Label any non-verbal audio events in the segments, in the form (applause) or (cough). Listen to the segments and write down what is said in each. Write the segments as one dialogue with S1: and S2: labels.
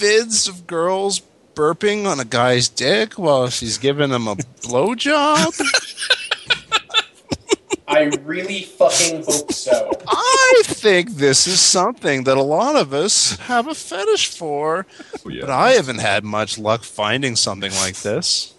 S1: vids of girls burping on a guy's dick while she's giving him a blowjob? (laughs)
S2: I really fucking hope so.
S1: I think this is something that a lot of us have a fetish for, oh,
S3: yeah.
S1: but I haven't had much luck finding something like this.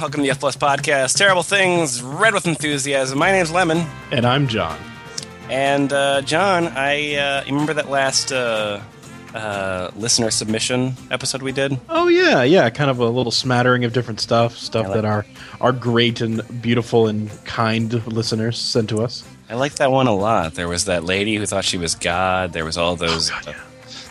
S4: Welcome to the F Plus Podcast. Terrible things, read with enthusiasm. My name's Lemon,
S3: And I'm John.
S4: and uh, John. I uh, remember that last uh, uh, listener submission episode we did.
S3: Oh yeah, yeah, kind of a little smattering of different stuff, stuff
S4: like
S3: that our our great and beautiful and kind listeners sent to us.
S4: I liked that one a lot. There was that lady who thought she was God. There was all those. uh,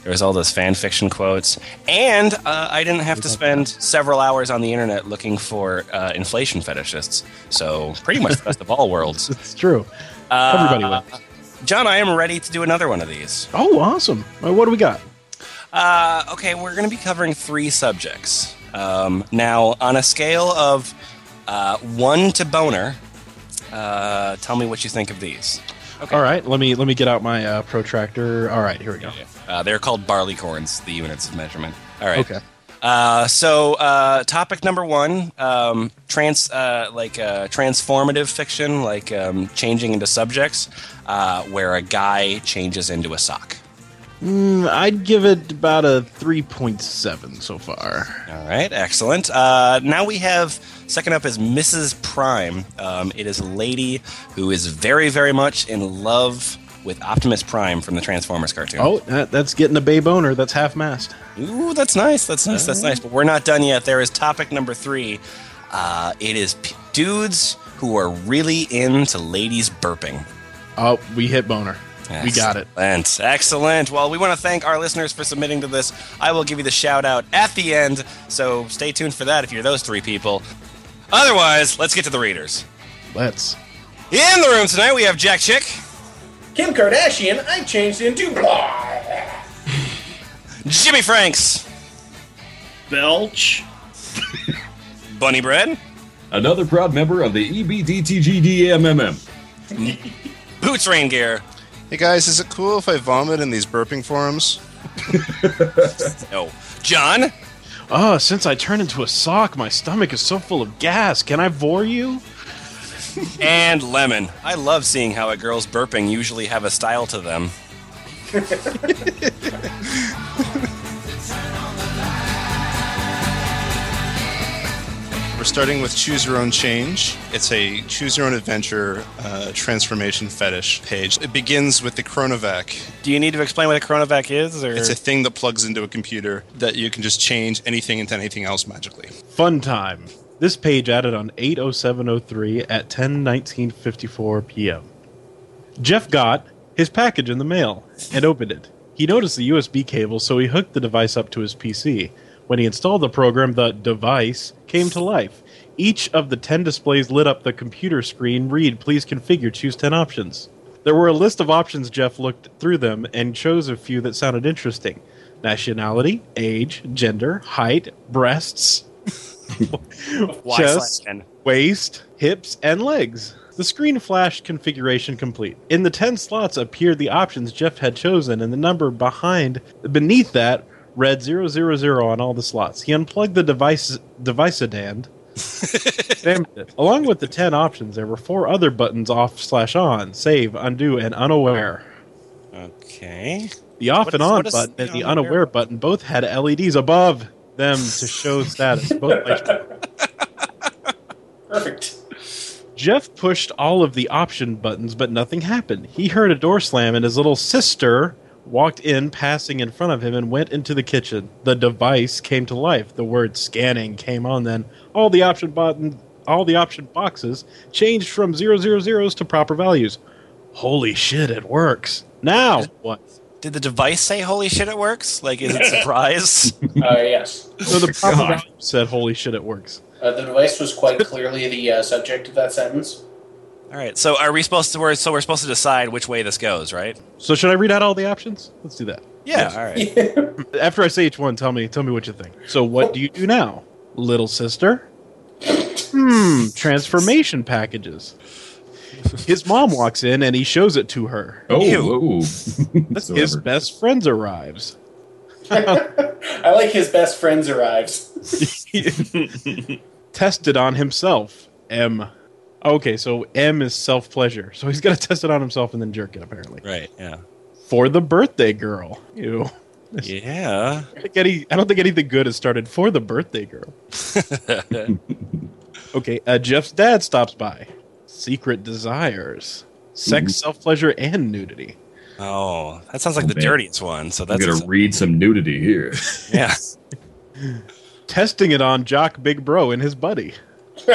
S4: there was all those fan fiction quotes, and uh, I didn't have to spend several hours on the internet looking for uh, inflation fetishists. So pretty much the best of all worlds. (laughs)
S3: It's true.
S4: Uh,
S3: Everybody wins.
S4: John, I am ready to do another one of these.
S3: Oh, awesome! Uh, what do we got?
S4: Uh, okay, we're going to be covering three subjects. Um, now, on a scale of uh, one to boner, uh, tell me what you think of these. Okay.
S3: All right, let me let me get out my uh, protractor. All right, here we go.
S4: Uh, they're called barleycorns, the units of measurement. All right.
S3: Okay.
S4: Uh, so, uh, topic number one: um, trans, uh, like uh, transformative fiction, like um, changing into subjects, uh, where a guy changes into a sock.
S3: Mm, I'd give it about a three point seven so far.
S4: All right, excellent. Uh, now we have second up is Mrs. Prime. Um, it is a lady who is very, very much in love with Optimus Prime from the Transformers cartoon.
S3: Oh, that, that's getting a bay boner. That's half mast.
S4: Ooh, that's nice. That's nice. That's nice. But we're not done yet. There is topic number three. Uh, it is p- dudes who are really into ladies burping.
S3: Oh, we hit boner. We got it.
S4: Excellent. Excellent. Well, we want to thank our listeners for submitting to this. I will give you the shout out at the end, so stay tuned for that if you're those three people. Otherwise, let's get to the readers.
S3: Let's.
S4: In the room tonight, we have Jack Chick,
S2: Kim Kardashian, I changed into blah.
S4: Jimmy Franks,
S5: Belch. (laughs)
S4: Bunny Bread,
S6: Another proud member of the EBDTGDMMM.
S4: Boots Rain Gear.
S1: Hey guys, is it cool if I vomit in these burping forums? (laughs)
S4: No. John,
S3: Oh, since I turned into a sock, my stomach is so full of gas. Can I bore you?
S4: and Lemon. I love seeing how a girl's burping usually have a style to them. (laughs)
S1: starting with Choose Your Own Change. It's a choose your own adventure uh, transformation fetish page. It begins with the Chronovac.
S4: Do you need to explain what a Chronovac is? Or
S1: It's a thing that plugs into a computer that you can just change anything into anything else magically.
S3: Fun time. This page added on 80703 at 10:19:54 p.m. Jeff got his package in the mail and opened it. He noticed the USB cable, so he hooked the device up to his PC. When he installed the program, the device came to life. Each of the 10 displays lit up the computer screen. Read, please configure, choose 10 options. There were a list of options. Jeff looked through them and chose a few that sounded interesting nationality, age, gender, height, breasts, (laughs) chest, waist, hips, and legs. The screen flashed configuration complete. In the 10 slots appeared the options Jeff had chosen, and the number behind beneath that read 000 on all the slots. He unplugged the device device-a-dand, (laughs) it. Along with the 10 options, there were four other buttons off slash on, save, undo, and unaware.
S4: Okay.
S3: The off
S4: What
S3: and
S4: is-
S3: on button
S4: the
S3: and the
S4: unaware
S3: unaware button both had LEDs above them to show (laughs) status. Both
S2: Perfect.
S3: Jeff pushed all of the option buttons, but nothing happened. He heard a door slam, and his little sister walked in, passing in front of him, and went into the kitchen. The device came to life. The word "scanning" came on. Then all the option button, all the option boxes changed from zero zero zeros to proper values. Holy shit! It works now. What?
S4: Did the device say "Holy shit, it works"? Like, is it (laughs) surprise?
S2: Uh, yes.
S3: So the proper (laughs)
S6: God.
S3: value said, "Holy shit! It works."
S2: Uh, the device was quite clearly the uh, subject of that sentence.
S4: All right. So, are we supposed to? We're, so we're supposed to decide which way this goes, right?
S3: So should I read out all the options? Let's do that.
S4: Yeah. All right.
S3: After I say each one, tell me tell me what you think. So what do you do now, little sister? Hmm, transformation packages. His mom walks in and he shows it to her.
S6: Oh,
S4: Ew.
S6: whoa. (laughs)
S3: His
S6: Whatsoever.
S3: best friends arrives. (laughs)
S2: I like his best friends arrives. (laughs)
S3: Tested on himself. M. Okay, so M is self pleasure. So he's going to test it on himself and then jerk it, apparently.
S4: Right. Yeah.
S3: For the birthday girl. Ew.
S4: Yeah.
S3: I, think any, I don't think anything good has started for the birthday girl. (laughs) okay, uh, Jeff's dad stops by. Secret desires. Sex, self pleasure, and nudity.
S4: Oh, that sounds like
S6: Oh,
S4: the
S6: man.
S4: dirtiest one. So
S6: I'm
S4: that's
S6: going to read some nudity here. (laughs)
S4: yeah.
S3: Testing it on Jock Big Bro and his buddy. (laughs)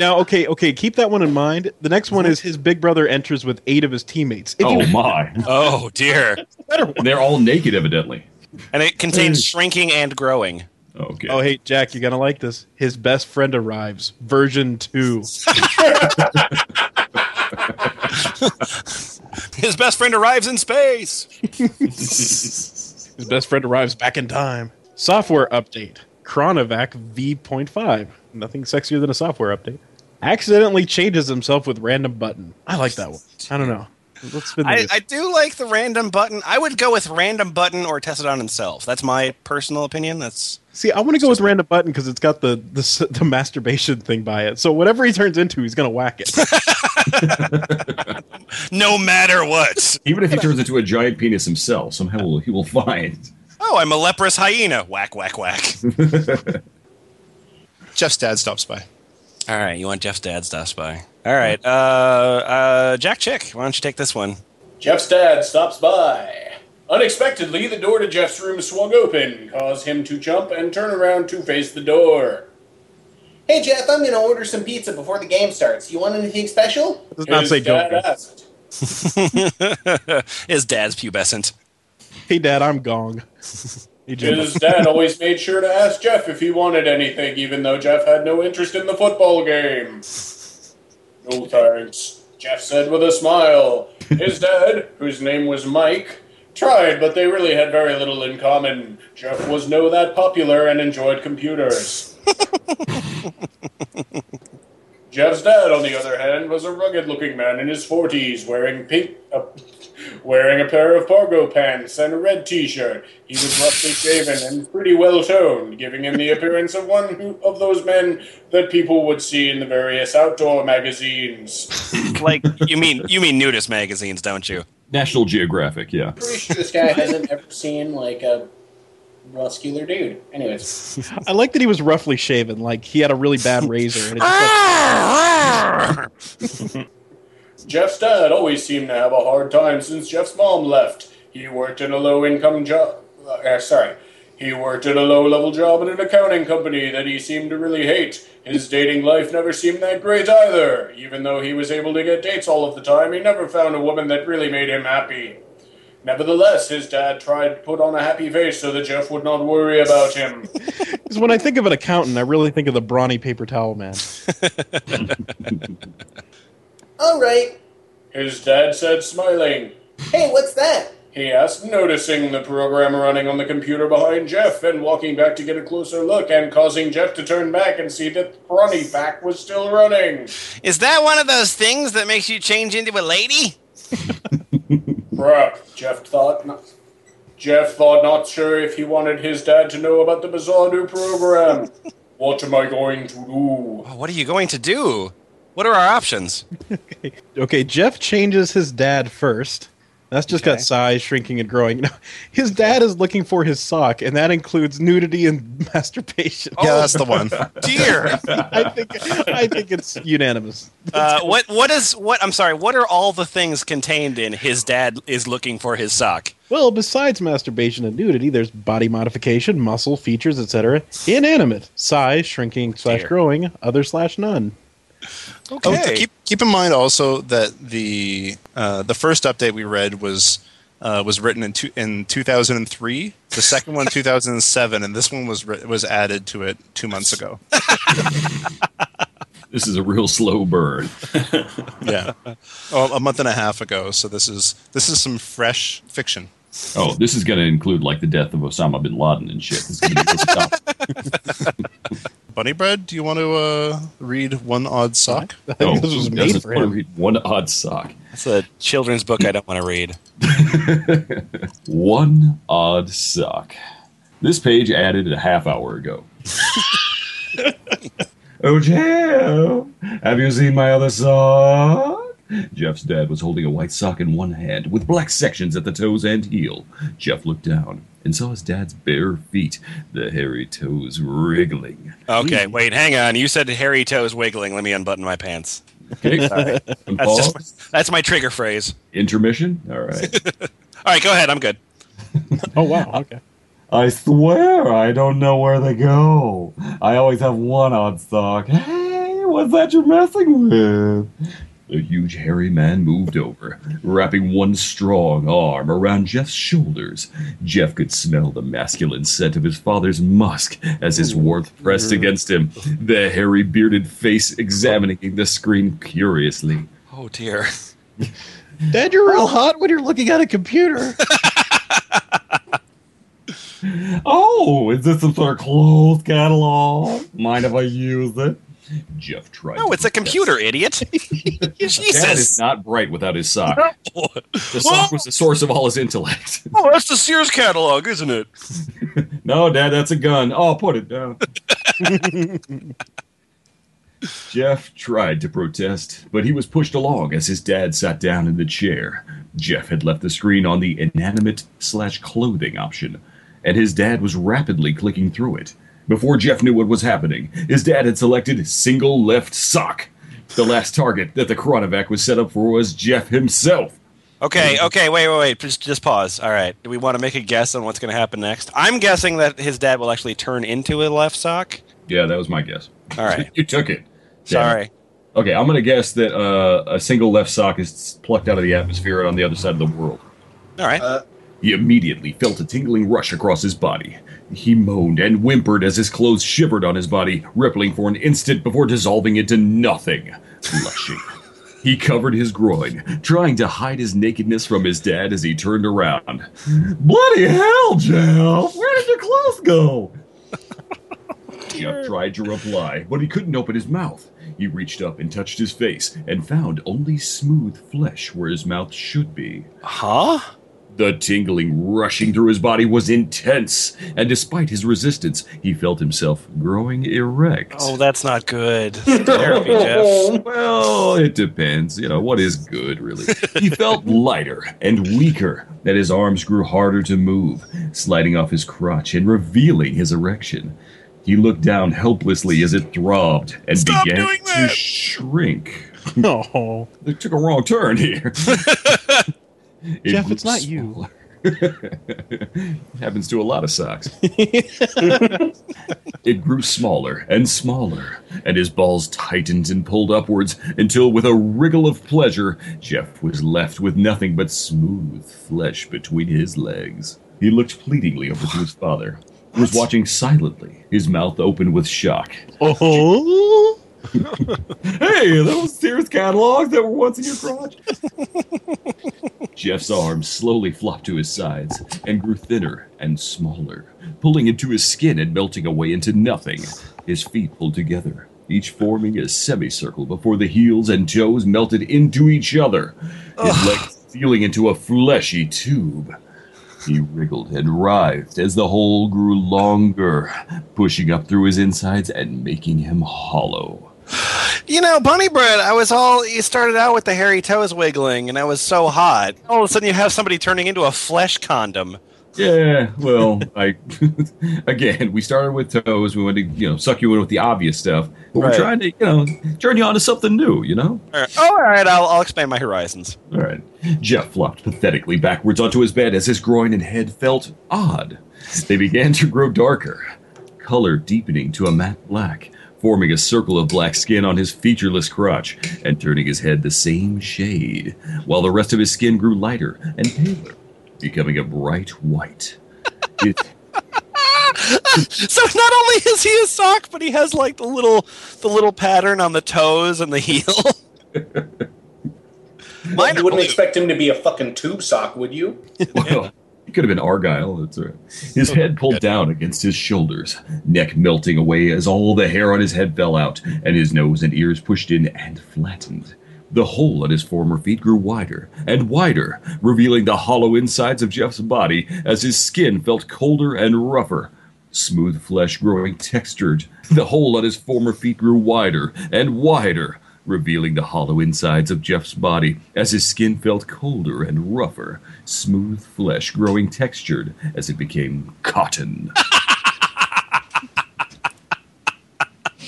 S3: now, okay, okay, keep that one in mind. The next one is his big brother enters with eight of his teammates. If
S6: oh,
S3: you
S6: my.
S4: Oh dear.
S3: better one.
S6: And they're all naked, evidently.
S4: And it contains shrinking and growing.
S6: Okay.
S3: Oh, hey, Jack, you're going to like this. His best friend arrives, version 2. (laughs)
S4: His best friend arrives in space. (laughs)
S3: His best friend arrives back in time. Software update Chronovac V.5. Nothing sexier than a software update. Accidentally changes himself with random button. I like that one. I don't know. Let's spin
S4: I. I do like the random button. I would go with random button or test it on himself. That's my personal opinion. That's
S3: See, I want to go with random button because it's got the, the the masturbation thing by it. So whatever he turns into, he's gonna whack it. (laughs)
S4: no matter what.
S6: Even if he turns into a giant penis himself, somehow he will find.
S4: Oh, I'm a leprous hyena. Whack, whack, whack. (laughs)
S1: Jeff's dad stops by.
S4: All right, you want Jeff's dad stops by. All right, uh, uh, Jack Chick, why don't you take this one?
S2: Jeff's dad stops by. Unexpectedly, the door to Jeff's room swung open, caused him to jump and turn around to face the door. Hey Jeff, I'm gonna order some pizza before the game starts. You want anything special?
S3: Does not
S2: His
S3: say
S2: dad
S3: don't.
S2: asked. (laughs)
S4: His dad's pubescent.
S3: Hey, Dad, I'm Gong. (laughs)
S2: His dad always made sure to ask Jeff if he wanted anything, even though Jeff had no interest in the football game. No thanks, Jeff said with a smile. His dad, whose name was Mike, tried, but they really had very little in common. Jeff was no that popular and enjoyed computers. (laughs) Jeff's dad, on the other hand, was a rugged-looking man in his forties, wearing pink, uh, wearing a pair of cargo pants and a red T-shirt. He was roughly shaven and pretty well toned, giving him the appearance of one who, of those men that people would see in the various outdoor magazines.
S4: Like you mean you mean nudist magazines, don't you?
S6: National Geographic, yeah.
S2: Pretty sure this guy hasn't ever seen like a muscular dude. Anyways, (laughs)
S3: I like that he was roughly shaven. Like he had a really bad razor. And it just ah! like, (laughs) (laughs)
S2: Jeff's dad always seemed to have a hard time since Jeff's mom left. He worked in a low-income job. Uh, sorry. He worked at a low-level job in an accounting company that he seemed to really hate. His dating life never seemed that great either. Even though he was able to get dates all of the time, he never found a woman that really made him happy. Nevertheless, his dad tried to put on a happy face so that Jeff would not worry about him. (laughs)
S3: Because when I think of an accountant, I really think of the brawny paper towel man. (laughs)
S2: All right. His dad said, smiling. Hey, what's that? He asked, noticing the program running on the computer behind Jeff and walking back to get a closer look and causing Jeff to turn back and see that the Brawny pack was still running.
S4: Is that one of those things that makes you change into a lady? (laughs)
S2: Crap, Jeff thought. Not, Jeff thought not sure if he wanted his dad to know about the bizarre new program. (laughs) what am I going to do?
S4: What are you going to do? What are our options? (laughs)
S3: Okay, Jeff changes his dad first. That's just got size, shrinking, and growing. Now, his dad is looking for his sock, and that includes nudity and (laughs) masturbation.
S1: Yeah, that's the one. (laughs)
S4: Dear.
S3: I think I think it's unanimous.
S4: Uh, what what is what? I'm sorry. What are all the things contained in his dad is looking for his sock?
S3: Well, besides masturbation and nudity, there's body modification, muscle features, etc. Inanimate, size, shrinking slash growing, other slash none. (laughs)
S1: Oh, keep keep in mind also that the uh, the first update we read was uh, was written in two, in 2003. The second one (laughs) 2007, and this one was was added to it two months ago. (laughs)
S6: This is a real slow burn.
S1: Yeah, oh, a month and a half ago. So this is this is some fresh fiction.
S6: Oh, this is going to include like the death of Osama bin Laden and shit. This is going to be over the top.
S1: Bunny Bread, do you want to uh, read one odd sock?
S3: I think this was made for him.
S6: read one odd sock.
S4: That's a children's book I don't want to read. (laughs)
S6: One odd sock. This page added a half hour ago. (laughs) oh, Jeff, have you seen my other sock? Jeff's dad was holding a white sock in one hand with black sections at the toes and heel. Jeff looked down and saw his dad's bare feet, the hairy toes wriggling.
S4: Okay, wait, hang on. You said hairy toes wiggling. Let me unbutton my pants.
S6: Okay, (laughs)
S4: That's
S6: pause.
S4: just that's my trigger phrase.
S6: Intermission. All right. (laughs)
S4: All right, go ahead. I'm good. (laughs)
S3: Oh wow. Okay.
S6: I swear I don't know where they go. I always have one odd sock. Hey, what's that you're messing with? The huge hairy man moved over, wrapping one strong arm around Jeff's shoulders. Jeff could smell the masculine scent of his father's musk as his warmth pressed against him, the hairy bearded face examining the screen curiously.
S4: Oh dear.
S3: Dad, you're real hot when you're looking at a computer. (laughs)
S6: Oh, is this some sort of clothes catalog? Mind if I use it? Jeff tried.
S4: No, it's a computer, idiot. (laughs)
S6: Dad is
S4: Jesus.
S6: not bright without his sock. Oh, the sock was the source of all his intellect.
S4: Oh, that's the Sears catalog, isn't it? (laughs)
S6: no, Dad, that's a gun. Oh, put it down. (laughs) Jeff tried to protest, but he was pushed along as his dad sat down in the chair. Jeff had left the screen on the inanimate slash clothing option, and his dad was rapidly clicking through it. Before Jeff knew what was happening, his dad had selected single left sock. The last target that the Chronovac was set up for was Jeff himself.
S4: Okay, okay, wait, wait, wait. Just, just pause. All right. Do we want to make a guess on what's going to happen next? I'm guessing that his dad will actually turn into a left sock.
S6: Yeah, that was my guess.
S4: All right. (laughs)
S6: you took it.
S4: Sorry.
S6: Okay, I'm gonna guess that uh, a single left sock is plucked out of the atmosphere on the other side of the world.
S4: All right.
S2: Uh,
S6: He immediately felt a tingling rush across his body. He moaned and whimpered as his clothes shivered on his body, rippling for an instant before dissolving into nothing. Blushing. (laughs) He covered his groin, trying to hide his nakedness from his dad as he turned around. Bloody hell, Jeff! Where did your clothes go? Jeff tried to reply, but he couldn't open his mouth. He reached up and touched his face and found only smooth flesh where his mouth should be.
S4: huh?
S6: The tingling rushing through his body was intense, and despite his resistance, he felt himself growing erect.
S4: Oh, that's not good. (laughs) Therapy, Jeff.
S6: Well, it depends. You know, what is good, really? he (laughs) felt lighter and weaker, and his arms grew harder to move, sliding off his crotch and revealing his erection. He looked down helplessly as it throbbed and
S4: Stop
S6: began to shrink. (laughs)
S3: Oh,
S6: They took a wrong turn here. It
S3: Jeff, it's not you.
S6: smaller. (laughs) Happens to a lot of socks. (laughs) it grew smaller and smaller, and his balls tightened and pulled upwards until, with a wriggle of pleasure, Jeff was left with nothing but smooth flesh between his legs. He looked pleadingly over to his father, who was watching silently, his mouth open with shock.
S3: oh, (laughs)
S6: Hey, those Sears catalogs that were once in your crotch? (laughs) Jeff's arms slowly flopped to his sides and grew thinner and smaller, pulling into his skin and melting away into nothing. His feet pulled together, each forming a semicircle before the heels and toes melted into each other, his legs sealing into a fleshy tube. He wriggled and writhed as the hole grew longer, pushing up through his insides and making him hollow.
S4: You know, Bunny Bread, I was all, you started out with the hairy toes wiggling, and I was so hot. All of a sudden, you have somebody turning into a flesh condom.
S6: Yeah, well, I (laughs) again, we started with toes. We wanted to, you know, suck you in with the obvious stuff, but
S4: Right.
S6: we're trying to, you know, turn you on to something new. You know.
S4: All right. Oh, all right, I'll, I'll expand my horizons.
S6: All right. Jeff flopped pathetically backwards onto his bed as his groin and head felt odd. They began to grow darker, color deepening to a matte black, forming a circle of black skin on his featureless crotch and turning his head the same shade, while the rest of his skin grew lighter and paler, becoming a bright white. It- (laughs)
S4: So not only is he a sock, but he has like the little the little pattern on the toes and the heel. (laughs) Mine
S2: you wouldn't
S4: blue.
S2: expect him to be a fucking tube sock, would you?
S6: Well, It could have been Argyle. That's right. (laughs) His head pulled down against his shoulders, neck melting away as all the hair on his head fell out, and his nose and ears pushed in and flattened. The hole at his former feet grew wider and wider, revealing the hollow insides of Jeff's body as his skin felt colder and rougher. Smooth flesh growing textured. The hole at his former feet grew wider and wider, revealing the hollow insides of Jeff's body as his skin felt colder and rougher. Smooth flesh growing textured as it became cotton. (laughs)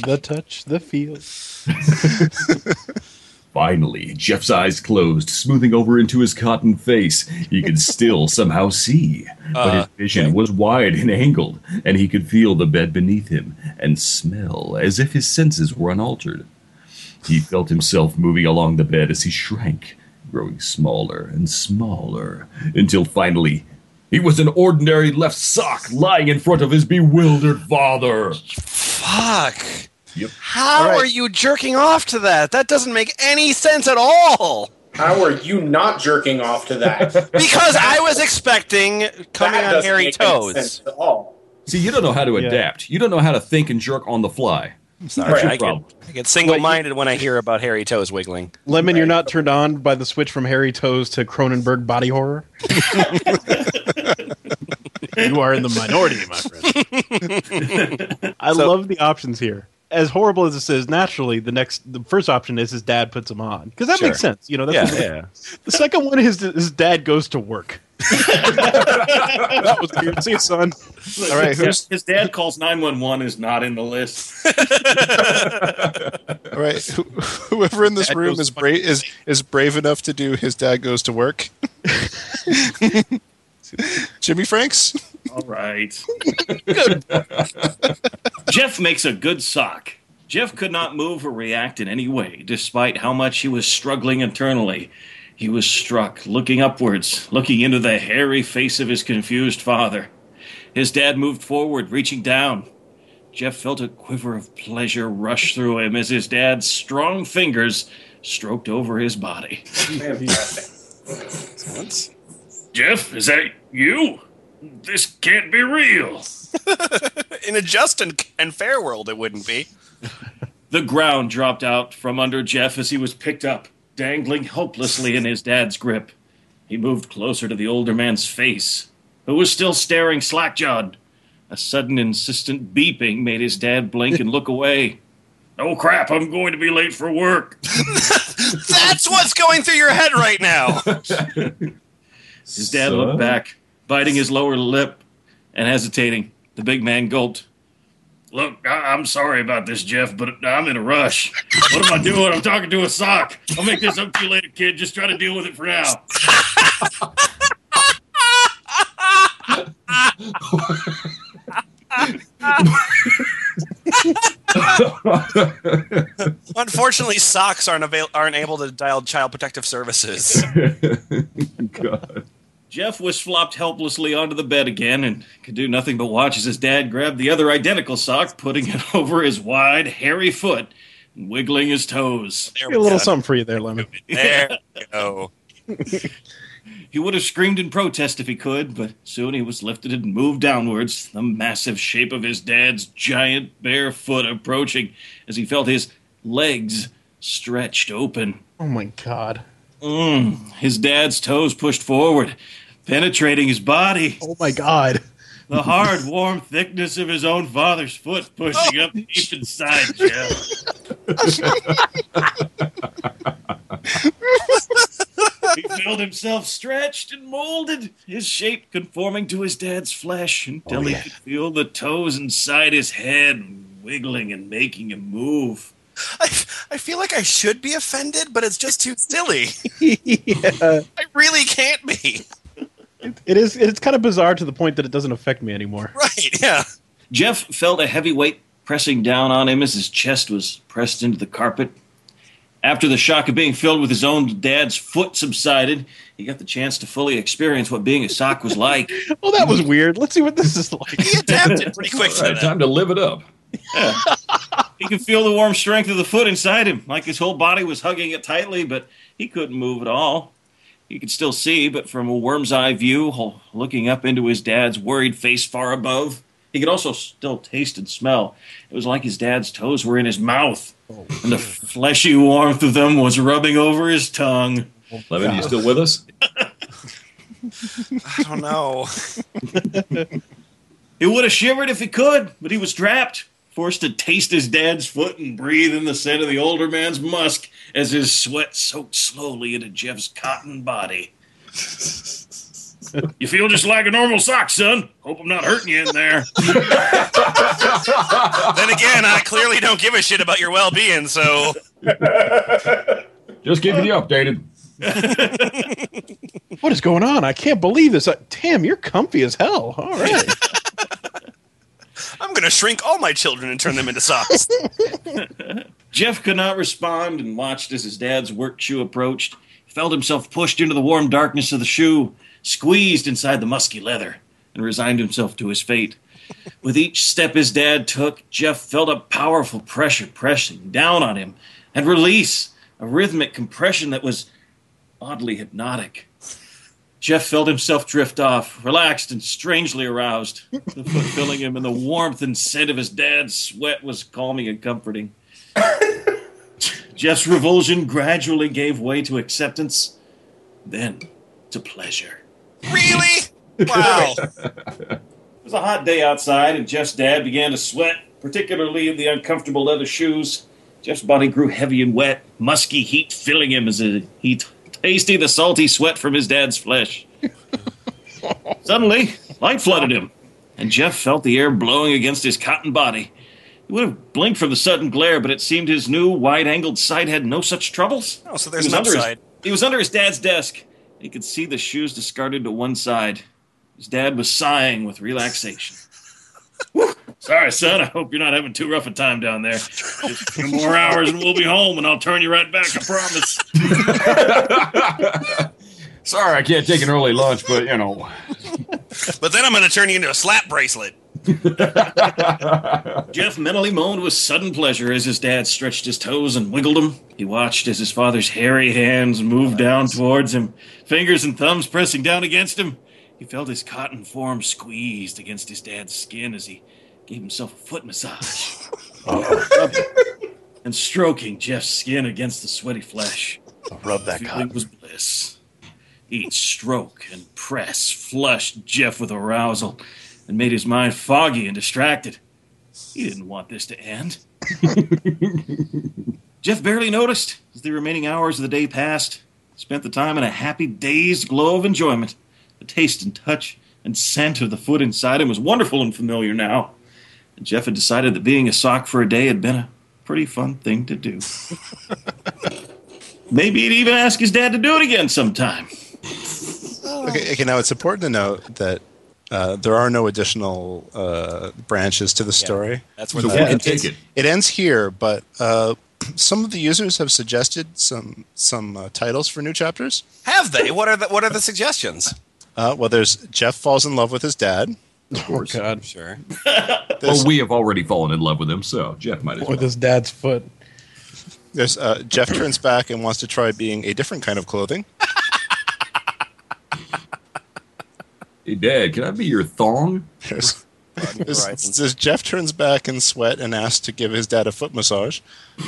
S3: The touch, the feel. (laughs)
S6: Finally, Jeff's eyes closed, smoothing over into his cotton face. He could still somehow see, but his uh, vision was wide and angled, and he could feel the bed beneath him and smell as if his senses were unaltered. He felt himself moving along the bed as he shrank, growing smaller and smaller, until finally he was an ordinary left sock lying in front of his bewildered father.
S4: Fuck.
S6: Yep.
S4: How
S1: All right.
S4: are you jerking off to that? That doesn't make any sense at all.
S2: How are you not jerking off to that? (laughs) (laughs)
S4: Because I was expecting coming
S2: That
S4: on hairy
S2: make any
S4: toes.
S2: sense at all.
S6: See, you don't know how to
S3: Yeah.
S6: adapt. You don't know how to think and jerk on the fly.
S4: Sorry,
S2: Right.
S4: I get,
S6: problem.
S4: I get single-minded when I hear about hairy toes wiggling.
S3: Lemon, you're not turned on by the switch from hairy toes to Cronenberg body horror. (laughs) you are in the minority, my friend. I
S1: So-
S3: love the options here. As horrible as this is, naturally, the next, the first option is his dad puts him on because that
S4: Sure.
S3: makes sense. You know, that's
S4: Yeah, yeah.
S3: the second one is his dad goes to work. That was weird. See you, son.
S1: All right,
S5: His,
S1: who's
S5: his dad calls 911 is not in the list.
S1: all right? Who, whoever in this
S3: Dad
S1: room is
S3: to
S1: brave is is brave enough to do his dad goes to work. (laughs) Jimmy Franks.
S5: All right. Good. Jeff makes a good sock. Jeff could not move or react in any way, despite how much he was struggling internally. He was struck, looking upwards, looking into the hairy face of his confused father. His dad moved forward, reaching down. Jeff felt a quiver of pleasure rush through him as his dad's strong fingers stroked over his body. Jeff, is that you? This can't be real. (laughs)
S4: In a just and, and fair world, it wouldn't be.
S5: The ground dropped out from under Jeff as he was picked up, dangling helplessly in his dad's grip. He moved closer to the older man's face, who was still staring slack jawed. A sudden insistent beeping made his dad blink and look away. (laughs) Oh crap, I'm going to be late for work. (laughs)
S4: That's what's going through your head right now.
S5: His dad looked back, biting his lower lip and hesitating. The big man gulped. Look, I- I'm sorry about this, Jeff, but I'm in a rush. What am I doing? I'm talking to a sock. I'll make this up to you later, kid. Just try to deal with it for now.
S4: Unfortunately, socks aren't avail- aren't able to dial child protective services. (laughs)
S6: God.
S5: Jeff was flopped helplessly onto the bed again and could do nothing but watch as his dad grabbed the other identical sock, putting it (laughs) over his wide, hairy foot and wiggling his toes.
S4: There
S3: A little
S4: go.
S3: something for you there, Lemon. (laughs)
S4: There we go.
S5: He would have screamed in protest if he could, but soon he was lifted and moved downwards, the massive shape of his dad's giant bare foot approaching as he felt his legs stretched open.
S3: Oh my god.
S5: Mm, his dad's toes pushed forward, penetrating his body.
S3: Oh my god.
S5: The hard, warm thickness of his own father's foot pushing up oh. deep inside Jeff. he felt himself stretched and molded, his shape conforming to his dad's flesh until oh, he could feel the toes inside his head wiggling and making him move.
S4: I, I feel like I should be offended, but it's just too silly. (laughs)
S3: yeah.
S4: I really can't be.
S3: It is it's kind of bizarre to the point that it doesn't affect me anymore. (laughs)
S4: Right? Yeah.
S5: Jeff felt a heavy weight pressing down on him as his chest was pressed into the carpet. After the shock of being filled with his own dad's foot subsided, he got the chance to fully experience what being a sock was like. (laughs)
S3: Well, that was weird. Let's see what this is like.
S4: He adapted pretty quick
S6: All
S4: to
S6: right,
S4: that.
S6: time to live it up.
S5: He could feel the warm strength of the foot inside him, like his whole body was hugging it tightly, but he couldn't move at all. He could still see, but from a worm's eye view, looking up into his dad's worried face far above, he could also still taste and smell. It was like his dad's toes were in his mouth, oh. and the fleshy warmth of them was rubbing over his tongue.
S6: Lemon, you still with us?
S4: I don't know. (laughs)
S5: He would have shivered if he could, but he was trapped, forced to taste his dad's foot and breathe in the scent of the older man's musk as his sweat soaked slowly into Jeff's cotton body. (laughs) you feel just like a normal sock, son. Hope I'm not hurting you in there. (laughs)
S4: then again, I clearly don't give a shit about your well-being. So (laughs)
S6: Just keeping you updated.
S3: What is going on? I can't believe this. Uh, Tim, you're comfy as hell. All right.
S4: I'm gonna shrink all my children and turn them into socks. (laughs)
S5: Jeff could not respond and watched as his dad's work shoe approached. He felt himself pushed into the warm darkness of the shoe, squeezed inside the musky leather, and resigned himself to his fate. With each step his dad took, Jeff felt a powerful pressure pressing down on him and release, a rhythmic compression that was oddly hypnotic. Jeff felt himself drift off, relaxed and strangely aroused. (laughs) The foot filling him, and the warmth and scent of his dad's sweat was calming and comforting. (laughs) Jeff's revulsion gradually gave way to acceptance, then to pleasure.
S4: really? (laughs) Wow.
S5: It was a hot day outside, and Jeff's dad began to sweat, particularly in the uncomfortable leather shoes. Jeff's body grew heavy and wet, musky heat filling him as he t- tasted the salty sweat from his dad's flesh. Suddenly, light flooded him, and Jeff felt the air blowing against his cotton body. He would have blinked from the sudden glare, but it seemed his new wide-angled sight had no such troubles.
S4: Oh, so there's
S5: was
S4: an
S5: under his- he was under his dad's desk. He could see the shoes discarded to one side. His dad was sighing with relaxation. (laughs) Sorry, son. I hope you're not having too rough a time down there. Just a few more hours and we'll be home, and I'll turn you right back. I promise. (laughs)
S6: Sorry, I can't take an early lunch, but you know.
S4: But then I'm gonna turn you into a slap bracelet. (laughs)
S5: Jeff mentally moaned with sudden pleasure as his dad stretched his toes and wiggled them. He watched as his father's hairy hands moved down towards him, fingers and thumbs pressing down against him. He felt his cotton form squeezed against his dad's skin as he gave himself a foot massage. (laughs) And stroking Jeff's skin against the sweaty flesh.
S3: Rub that
S5: Feeling was bliss. Each stroke and press flushed Jeff with arousal and made his mind foggy and distracted. He didn't want this to end. (laughs) Jeff barely noticed as the remaining hours of the day passed. Spent the time in a happy, dazed glow of enjoyment. The taste and touch and scent of the foot inside him was wonderful and familiar now. And Jeff had decided that being a sock for a day had been a pretty fun thing to do. (laughs) Maybe he'd even ask his dad to do it again sometime.
S1: Okay, okay, now it's important to note that uh, there are no additional uh, branches to the story.
S4: That's where
S6: So
S4: the
S6: we can
S1: it-
S6: take it.
S1: It ends here, but uh, some of the users have suggested some some uh, titles for new chapters.
S4: have they? What are the what are the suggestions?
S1: Uh, well, there's Jeff falls in love with his dad.
S6: Of course.
S3: God.
S4: Sure. (laughs)
S6: Well, we have already fallen in love with him, so Jeff might as well.
S3: With his dad's foot.
S1: There's uh, Jeff turns back and wants to try being a different kind of clothing. (laughs)
S6: Hey, Dad, can I be your thong?
S1: There's, there's,
S4: Horizons.
S1: there's Jeff turns back in sweat and asks to give his dad a foot massage. (laughs)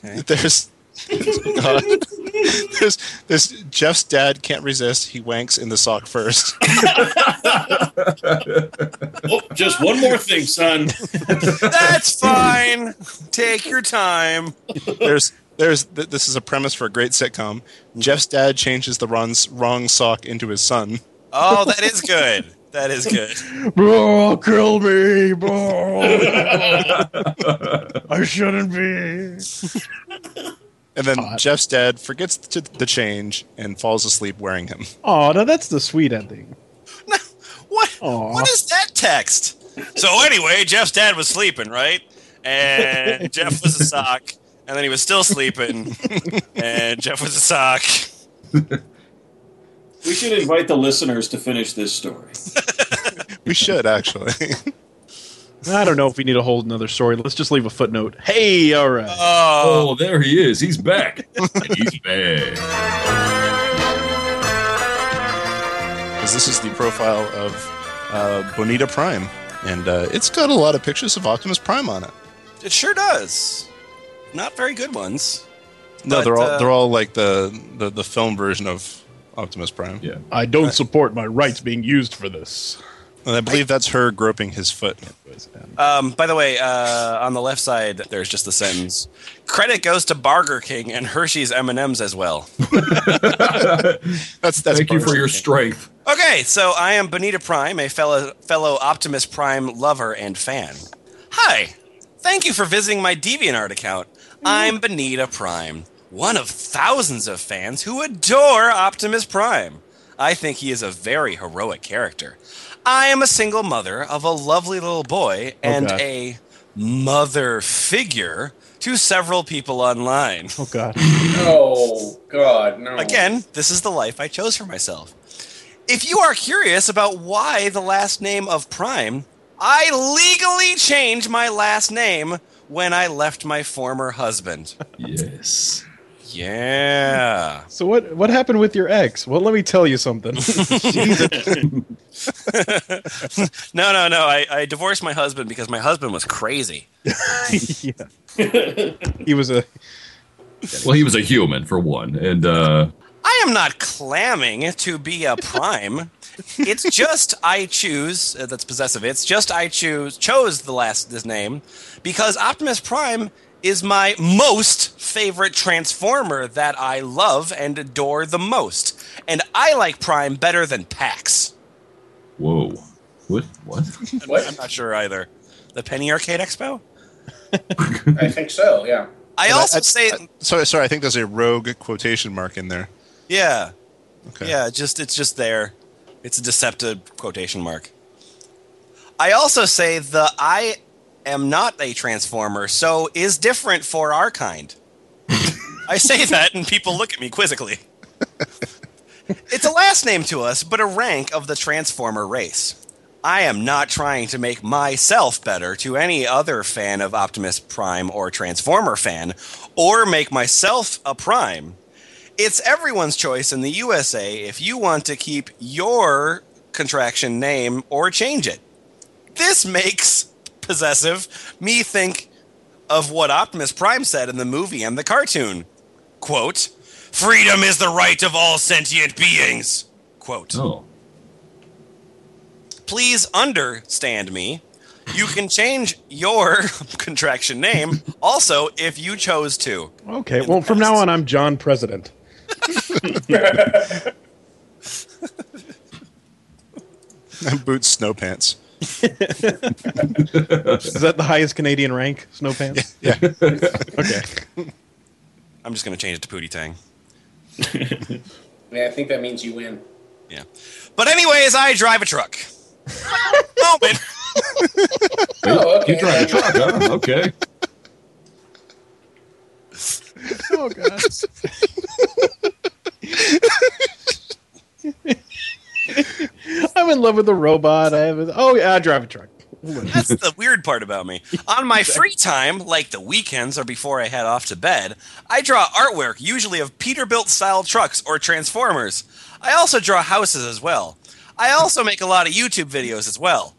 S1: There's God. (laughs) there's there's Jeff's dad can't resist. He wanks in the sock first. (laughs)
S5: Oh, just one more thing, son. (laughs)
S4: That's fine. Take your time.
S1: There's there's th- this is a premise for a great sitcom. Jeff's dad changes the wrong, wrong sock into his son.
S4: Oh, that is good. That is good.
S3: Bro, kill me, bro. I shouldn't be.
S1: And then
S3: God.
S1: Jeff's dad forgets to, the change and falls asleep wearing him.
S3: Oh, no, that's the sweet ending. (laughs)
S4: What?
S3: Aw.
S4: What is that text? So anyway, Jeff's dad was sleeping, right? And (laughs) Jeff was a sock, and then he was still sleeping, (laughs) and Jeff was a sock.
S5: We should invite the listeners to finish this story.
S1: We should actually.
S3: I don't know if we need to hold another story. Let's just leave a footnote. Hey, all right.
S6: Oh, there he is. He's back. (laughs) He's back.
S1: Because this is the profile of uh, Bonita Prime, and uh, it's got a lot of pictures of Optimus Prime on it.
S4: It sure does. Not very good ones.
S1: No,
S4: But,
S1: they're all
S4: uh,
S1: they're all like the, the the film version of Optimus Prime.
S6: Yeah.
S3: I don't support my rights being used for this.
S1: And I believe that's her groping his foot.
S4: Um, by the way, uh, on the left side, there's just the sentence: "Credit goes to Burger King and Hershey's M and M's as well."
S1: That's that's
S6: Thank you for your
S1: King.
S6: strength.
S4: Okay, so I am Bonita Prime, a fellow fellow Optimus Prime lover and fan. Hi, thank you for visiting my DeviantArt account. I'm Bonita Prime, one of thousands of fans who adore Optimus Prime. I think he is a very heroic character. I am a single mother of a lovely little boy oh, and
S3: God.
S4: a mother figure to several people online.
S3: Oh God. (laughs)
S2: Oh God, no.
S4: Again, this is the life I chose for myself. If you are curious about why the last name of Prime, I legally changed my last name when I left my former husband.
S6: Yes.
S4: Yeah.
S3: So what what happened with your ex? Well, let me tell you something. (laughs) (laughs)
S4: No, no, no. I, I divorced my husband because my husband was crazy. (laughs)
S3: yeah. he was a
S6: Well, he was a human for one, and uh,
S4: I am not clamming to be a prime. it's just I choose. Uh, that's possessive. It's just I choose chose the last this name because Optimus Prime is my most favorite Transformer that I love and adore the most, and I like Prime better than Pax.
S6: whoa, what? What?
S4: I'm not sure either. The Penny Arcade Expo. (laughs)
S2: I think so. Yeah.
S4: I
S1: And I-
S4: also
S1: I-
S4: say,
S1: I- sorry, sorry. I think there's a rogue quotation mark in there.
S4: yeah,
S1: Okay.
S4: Yeah, just it's just there. It's a deceptive quotation mark. I also say the I am not a transformer, so is different for our kind. I say (laughs) that and people look at me quizzically. it's a last name to us, but a rank of the transformer race. I am not trying to make myself better to any other fan of Optimus Prime or Transformer fan, or make myself a Prime. It's everyone's choice in the USA if you want to keep your contraction name or change it. This makes possessive me think of what Optimus Prime said in the movie and the cartoon. Quote, Freedom is the right of all sentient beings. Quote.
S6: Oh,
S4: Please understand me. You can change your (laughs) contraction name also if you chose to.
S3: okay. Well, from now on, I'm John President. (laughs)
S1: Boots, snow pants.
S3: Is that the highest Canadian rank? Snow pants. (laughs)
S1: Yeah.
S3: Okay. (laughs)
S4: I'm just going to change it to Pootie Tang. (laughs)
S2: Yeah, I think that means you win.
S4: Yeah. But, anyways, I drive a truck. Moment.
S2: Oh, okay.
S6: you drive a truck, huh? Okay.
S3: Oh God. I'm in love with the robot. I have. A, oh yeah, I drive a truck.
S4: That's the weird part about me. On my free time, like the weekends or before I head off to bed, I draw artwork, usually of Peterbilt style trucks or Transformers. I also draw houses as well. I also make a lot of YouTube videos as well.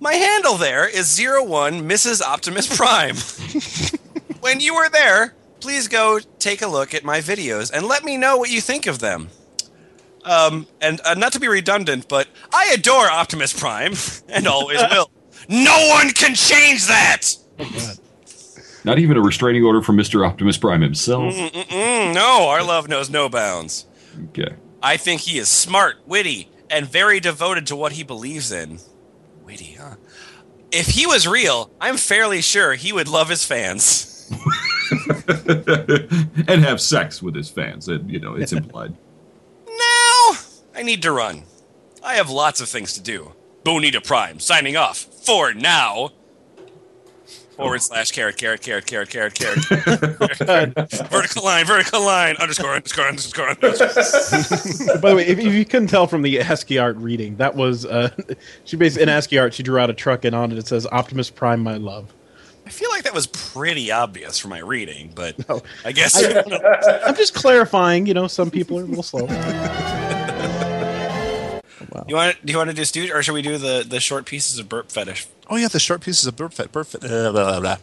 S4: My handle there is 01 Mrs. Optimus Prime. (laughs) when you are there, please go take a look at my videos and let me know what you think of them. Um, and uh, not to be redundant, but I adore Optimus Prime (laughs) and always (laughs) will. No one can change that.
S6: Not even a restraining order from Mr. Optimus Prime himself.
S4: Mm, no, our love knows no bounds.
S6: Okay.
S4: I think he is smart, witty, and very devoted to what he believes in. Witty, huh? If he was real, I'm fairly sure he would love his fans. (laughs)
S6: and have sex with his fans. And, you know, it's implied.
S4: I need to run. I have lots of things to do. Bonita Prime signing off for now. Forward slash carrot, carrot, carrot, carrot, carrot, carrot. (laughs) vertical line, vertical line, underscore, underscore, underscore, underscore. (laughs)
S3: By the way, if, if you couldn't tell from the ASCII art reading, that was uh, (laughs) she basically in ASCII art she drew out a truck and on it it says Optimus Prime, my love.
S4: I feel like that was pretty obvious from my reading, but
S3: No.
S4: I guess
S3: I'm just clarifying. You know, some people are a little slow.
S4: You want do you want to do Stooge, or should we do the the short pieces of burp fetish?
S1: Oh yeah, the short pieces of burp fetish. burp fit. Uh, blah, blah, blah.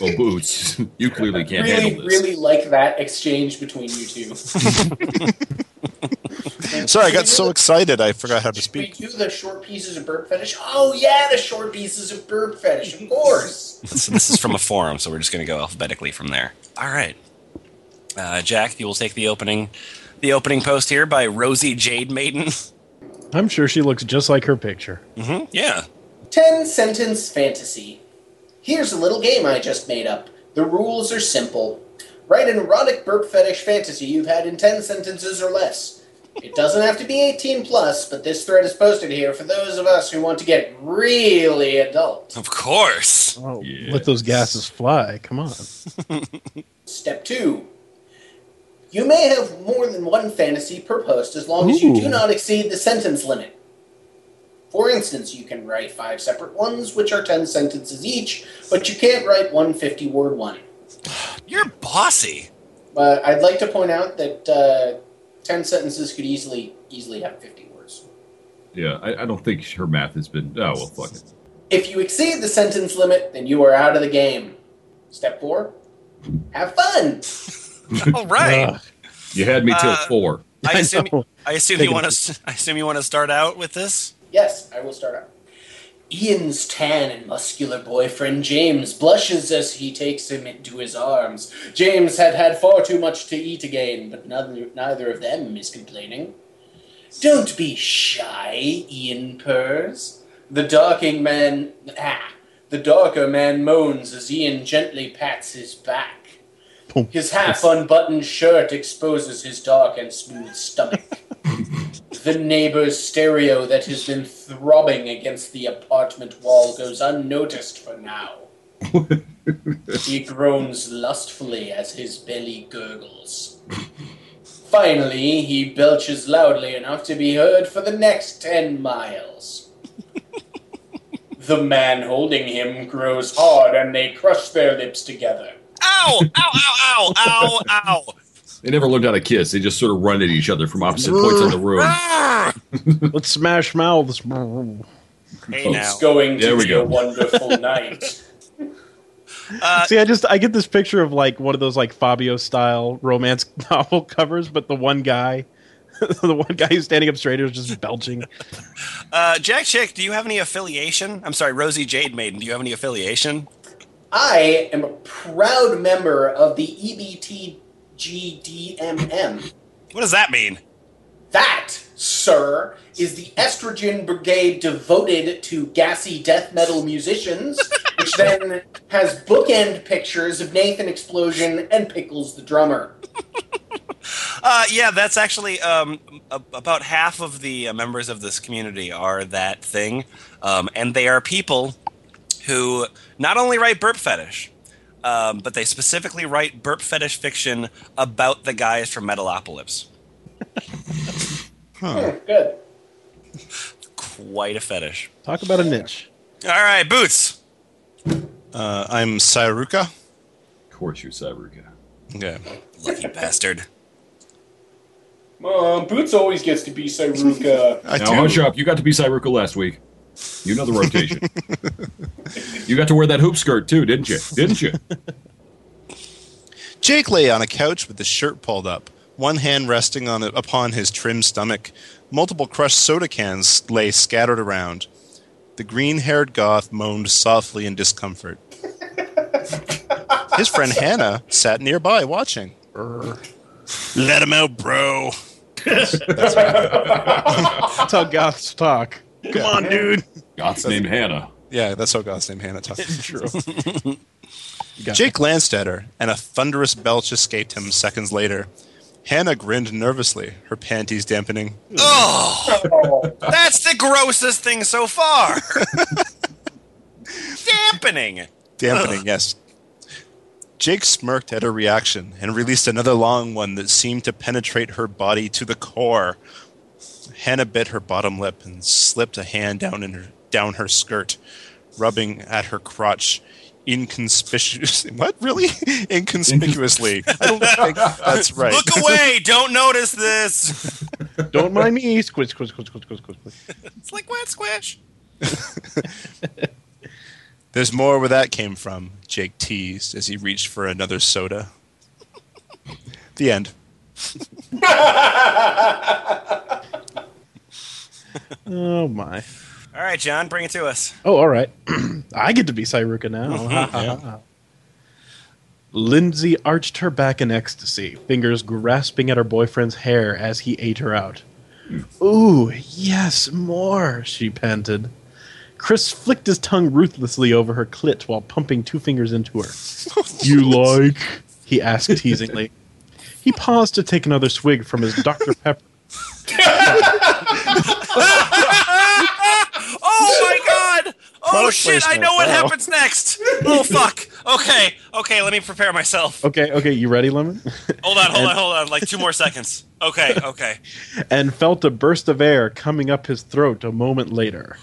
S6: Well, (laughs) Boots, (laughs) you clearly can't
S2: really,
S6: handle this.
S2: really like that exchange between you two. (laughs)
S1: Sorry, I got so excited I forgot how to
S2: speak. we do the short pieces of burp fetish? Oh yeah, the short pieces of burp fetish, of course.
S4: So this is from a forum, so we're just going to go alphabetically from there. All right, uh, Jack, you will take the opening the opening post here by Rosie Jade Maiden.
S3: I'm sure she looks just like her picture.
S4: Mm-hmm. Yeah.
S2: Ten sentence fantasy. Here's a little game I just made up. The rules are simple. Write an erotic burp fetish fantasy you've had in ten sentences or less. It doesn't have to be 18 plus, but this thread is posted here for those of us who want to get really adult.
S4: Of course.
S3: Oh,
S6: Yeah.
S3: let those gases fly! Come on.
S2: Step two. You may have more than one fantasy per post as long as you do not exceed the sentence limit. For instance, you can write five separate ones, which are 10 sentences each, but you can't write one 50 word one. (sighs)
S4: You're bossy.
S2: Uh, I'd like to point out that uh, 10 sentences could easily easily have 50 words.
S6: Yeah, I, I don't think her math has been. Oh well, fuck it.
S2: If you exceed the sentence limit, then you are out of the game. Step four. Have fun. (laughs) (laughs)
S4: All right.
S3: Ugh.
S6: You had me till
S4: Uh,
S6: four.
S4: I (laughs) assume.
S3: know.
S4: I assume
S3: Take
S4: you want to. I assume you want to start out with this.
S2: Yes, I will start out. Ian's tan and muscular boyfriend James blushes as he takes him into his arms. James had had far too much to eat again, but neither, neither of them is complaining. Don't be shy, Ian purrs. The darking man, ah, the darker man moans as Ian gently pats his back.
S3: Boom. (laughs)
S2: His half unbuttoned shirt exposes his dark and smooth stomach. (laughs) The neighbor's stereo that has been throbbing against the apartment wall goes unnoticed for now. (laughs) he groans lustfully as his belly gurgles. Finally, he belches loudly enough to be heard for the next ten miles. The man holding him grows hard and they crush their lips together.
S4: Ow! Ow! Ow! Ow! Ow! Ow!
S6: They never learned how to kiss. They just sort of run at each other from opposite points of the room.
S4: Arrgh!
S3: Let's smash mouths.
S4: Hey now.
S2: It's going
S6: There
S2: to
S6: we
S2: be
S6: go.
S2: a wonderful (laughs) night.
S3: See, I just I get this picture of like one of those like Fabio style romance (laughs) novel covers, but the one guy, (laughs) the one guy who's standing up straight is just belching.
S4: Uh, Jack Chick, do you have any affiliation? I'm sorry, Rosie Jade Maiden. Do you have any affiliation?
S2: I am a proud member of the EBTGDMM.
S4: What does that mean?
S2: That, sir, is the estrogen brigade devoted to gassy death metal musicians, (laughs) which then has bookend pictures of Nathan Explosion and Pickles the drummer. (laughs)
S4: Uh, yeah, that's actually um, about half of the uh, members of this community are that thing, um, and they are people who not only write burp fetish, um, but they specifically write burp fetish fiction about the guys from Metalocalypse.
S2: Hmm, good.
S4: Quite a fetish.
S3: Talk about a niche.
S4: All right, Boots.
S1: Uh, I'm Sayruka.
S6: Of course, you're Saruka.
S1: Okay.
S4: Lucky bastard.
S2: Mom, Boots always gets to be Saruka.
S1: I
S6: Now, hush
S1: do.
S6: up. You got to be Saruka last week. You know the rotation. you got to wear that hoop skirt too, didn't you? Didn't you?
S1: Jake lay on a couch with his shirt pulled up, one hand resting on upon his trim stomach. Multiple crushed soda cans lay scattered around. The green-haired goth moaned softly in discomfort. His friend Hannah sat nearby watching. Let him out, bro.
S3: That's how goths talk. Come on, dude.
S6: Goth's named Hannah.
S1: Yeah, that's how goth's name Hannah talks. (laughs)
S3: True. (laughs)
S1: Jake glanced at her, and a thunderous belch escaped him seconds later. Hannah grinned nervously, her panties dampening.
S4: Oh, (laughs)
S2: Oh,
S4: that's the grossest thing so far. dampening.
S1: Dampening, yes. Jake smirked at her reaction and released another long one that seemed to penetrate her body to the core. Hannah bit her bottom lip and slipped a hand down in her down her skirt, rubbing at her crotch inconspicuously. (laughs) What really? (laughs) Inconspicuously. I don't think that's right.
S4: Look away! Don't notice this. (laughs)
S3: Don't mind me. Squish, squish, squish, squish, squish, squish.
S4: It's like wet squish.
S1: There's more where that came from, Jake teased as he reached for another soda. the end.
S3: Oh my.
S4: All right, John, bring it to us.
S3: Oh, all right. (clears throat) I get to be Cyruka now. (laughs) (laughs) Lindsay arched her back in ecstasy, fingers grasping at her boyfriend's hair as he ate her out. Ooh, yes, more, she panted. Chris flicked his tongue ruthlessly over her clit while pumping two fingers into her. (laughs) you like? He asked teasingly. He paused to take another swig from his Dr. Pepper. (laughs)
S4: Oh my god! Oh
S1: Product
S4: shit! I know what
S1: Wow.
S4: happens next. Oh fuck! Okay, okay. Let me prepare myself.
S3: Okay, okay, you ready, Lemon?
S4: Hold on, hold on, hold on. Like two more seconds. Okay, okay.
S3: and felt a burst of air coming up his throat a moment later.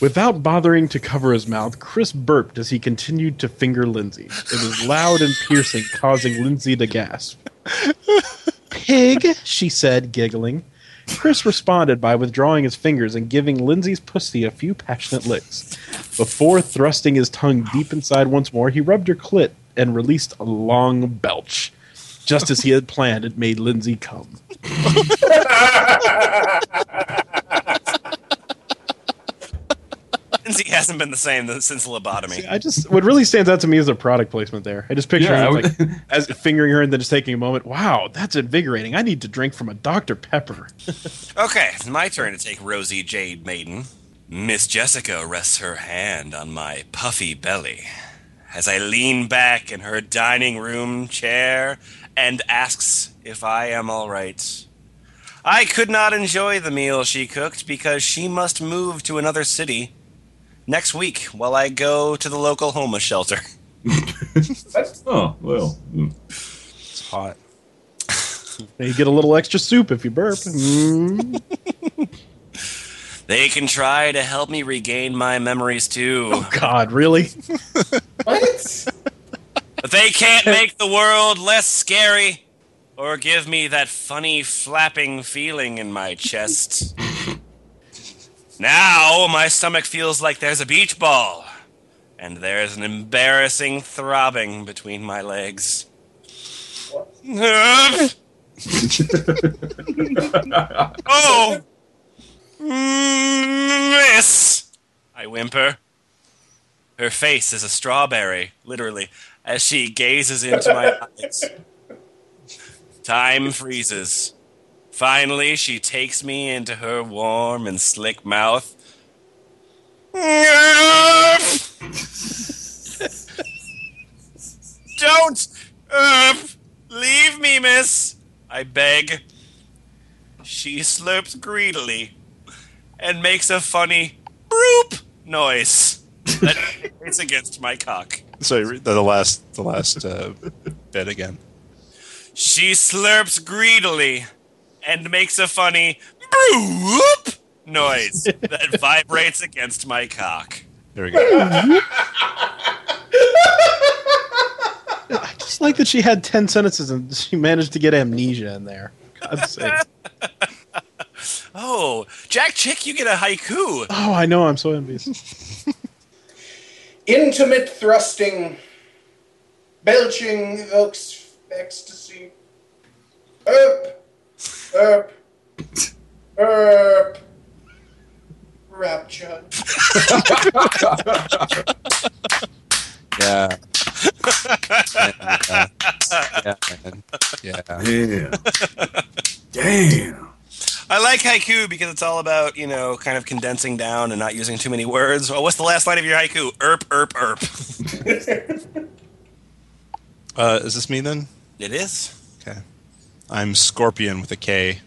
S3: Without bothering to cover his mouth, Chris burped as he continued to finger Lindsay. It was loud and piercing, causing Lindsay to gasp. Pig, she said, giggling. Chris responded by withdrawing his fingers and giving Lindsay's pussy a few passionate licks. Before thrusting his tongue deep inside once more, he rubbed her clit and released a long belch. Just as he had planned, it made Lindsay come. (laughs) (laughs)
S4: Lindsay hasn't been the same th- since lobotomy.
S3: I just what really stands out to me is the product placement there. I just picture
S6: Yeah,
S3: him
S6: I
S3: like, (laughs) as fingering her and then just taking a moment. Wow, that's invigorating. I need to drink from a Dr. Pepper.
S4: Okay, it's my turn to take Rosie Jade Maiden. Miss Jessica rests her hand on my puffy belly as I lean back in her dining room chair and asks if I am all right. I could not enjoy the meal she cooked because she must move to another city next week while I go to the local homeless shelter. (laughs)
S6: Oh, well. mm.
S1: It's hot.
S3: You get a little extra soup if you burp. Mm. (laughs)
S4: They can try to help me regain my memories too.
S3: Oh, God, really? (laughs)
S2: What?
S4: But they can't make the world less scary or give me that funny flapping feeling in my chest. Now my stomach feels like there's a beach ball, and there's an embarrassing throbbing between my legs. (laughs) oh! Miss! I whimper. Her face is a strawberry, literally, as she gazes into my (laughs) eyes. Time freezes. Finally, she takes me into her warm and slick mouth. Don't uh, leave me, miss. I beg. She slurps greedily and makes a funny broop noise that (laughs) hits against my cock.
S1: Sorry, the, the last the last uh, bit again.
S4: She slurps greedily and makes a funny broop noise (laughs) that vibrates against my cock.
S1: There we go.
S3: I just like that she had 10 sentences and she managed to get amnesia in there. God's (laughs) sake.
S4: Oh, Jack Chick, you get a haiku.
S3: Oh, I know. I'm so envious. (laughs)
S2: Intimate thrusting, belching evokes ecstasy. Erp, erp, erp, rapture. (laughs)
S1: Yeah. yeah. Yeah. man. Yeah.
S6: Yeah. Damn.
S4: I like haiku because it's all about, you know, kind of condensing down and not using too many words. Well, what's the last line of your haiku? Erp, erp, erp. (laughs)
S1: Uh, is this me then?
S4: It is.
S1: I'm Scorpion with a K.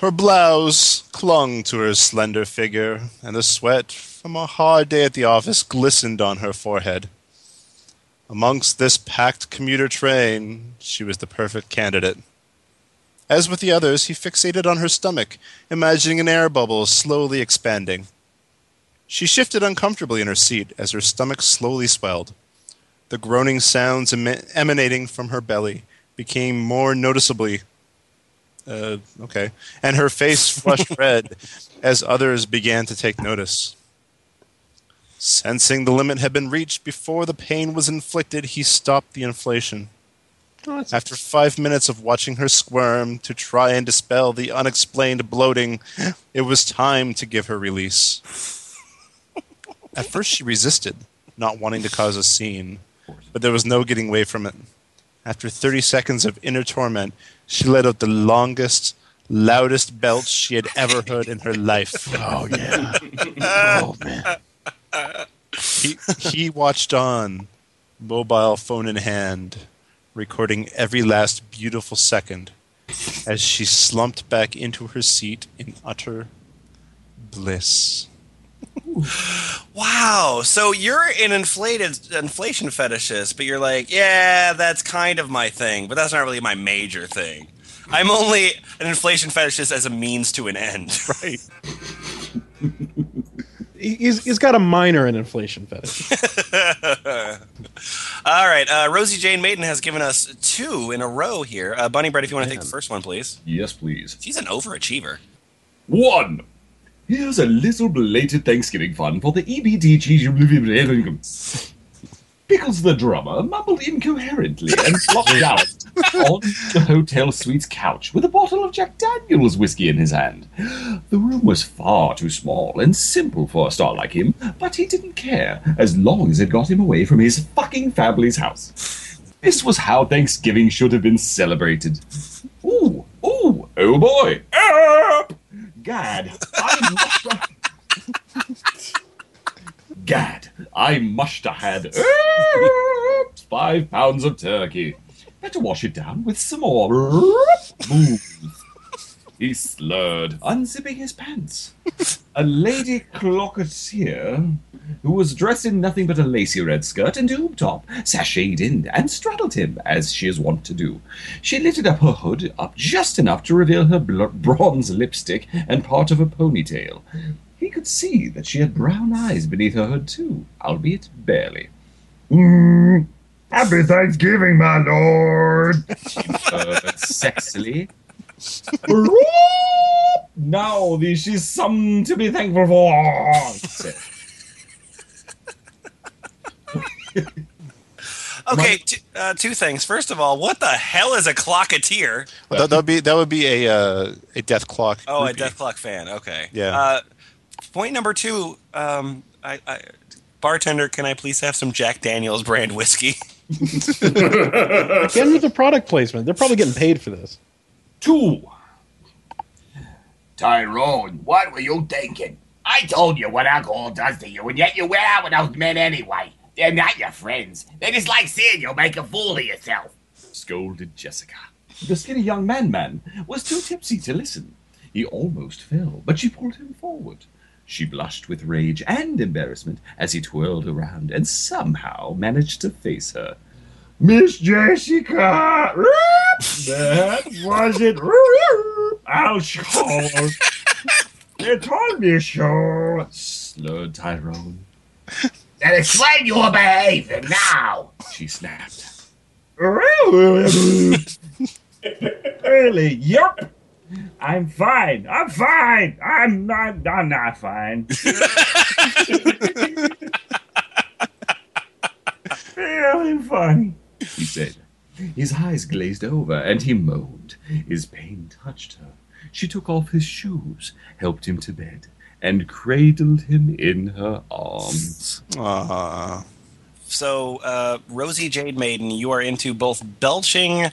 S1: Her blouse clung to her slender figure, and the sweat from from a hard day at the office glistened on her forehead. Amongst this packed commuter train, she was the perfect candidate. As with the others, he fixated on her stomach, imagining an air bubble slowly expanding. She shifted uncomfortably in her seat as her stomach slowly swelled. The groaning sounds em- emanating from her belly became more noticeably. Uh, okay. And her face (laughs) flushed red as others began to take notice. Sensing the limit had been reached before the pain was inflicted, he stopped the inflation.
S3: Oh,
S1: After five minutes of watching her squirm to try and dispel the unexplained bloating, it was time to give her release. At first, she resisted, not wanting to cause a scene, but there was no getting away from it. After 30 seconds of inner torment, she let out the longest, loudest belch she had ever heard in her life. (laughs)
S3: oh yeah. (laughs) oh man.
S1: He, he watched on, mobile phone in hand, recording every last beautiful second as she slumped back into her seat in utter bliss.
S4: Wow. So you're an inflated inflation fetishist, but you're like, yeah, that's kind of my thing, but that's not really my major thing. I'm only an inflation fetishist as a means to an end. (laughs)
S1: Right.
S3: He- He's, he's got a minor in inflation fetish. (laughs)
S4: All right. Uh, Rosie Jane Maiden has given us two in a row here. Uh, Bunny Bread, if you want to take the first one, please.
S6: Yes, please.
S4: She's an overachiever.
S6: One. Here's a little belated Thanksgiving fun for the E EBTG. Pickles the drummer mumbled incoherently and flopped down (laughs) on the hotel suite's couch with a bottle of Jack Daniels whiskey in his hand. The room was far too small and simple for a star like him, but he didn't care as long as it got him away from his fucking family's house. This was how Thanksgiving should have been celebrated. Ooh, ooh, oh boy. Up! Gad, I must have. Gad, I must have had five pounds of turkey. Better wash it down with some more. He slurred, unzipping his pants. A lady Klokateer, who was dressed in nothing but a lacy red skirt and tube top, sashayed in and straddled him, as she is wont to do. She lifted up her hood up just enough to reveal her bl- bronze lipstick and part of her ponytail. He could see that she had brown eyes beneath her hood, too, albeit barely. Mm, happy Thanksgiving, my lord, she purred sexily. (laughs) now this is something to be thankful for. (laughs)
S4: Okay, t- uh, two things. First of all, what the hell is a Klokateer?
S1: That, that would be that would be a uh, a Dethklok.
S4: Oh, a. Death Clock fan. Okay.
S1: Yeah.
S4: Uh, point number two. Um, I, I, bartender, can I please have some Jack Daniels brand whiskey? (laughs)
S3: Again with the product placement. They're probably getting paid for this.
S6: Two.
S7: Tyrone, what were you thinking? I told you what alcohol does to you, and yet you went out with those men anyway. They're not your friends. They just like seeing you make a fool of yourself.
S6: scolded Jessica. The skinny young man man was too tipsy to listen. He almost fell, but she pulled him forward. She blushed with rage and embarrassment as he twirled around and somehow managed to face her. Miss Jessica, that wasn't I'll show. They told me so, slurred Tyrone.
S7: Then explain your behavior now.
S6: She snapped. really? (laughs) Yep. I'm fine. I'm fine. I'm not. I'm not fine. (laughs) really funny, he said. His eyes glazed over, and he moaned. His pain touched her. She took off his shoes, helped him to bed, and cradled him in her arms.
S1: Ah.
S4: So, uh, Rosie Jade Maiden, you are into both belching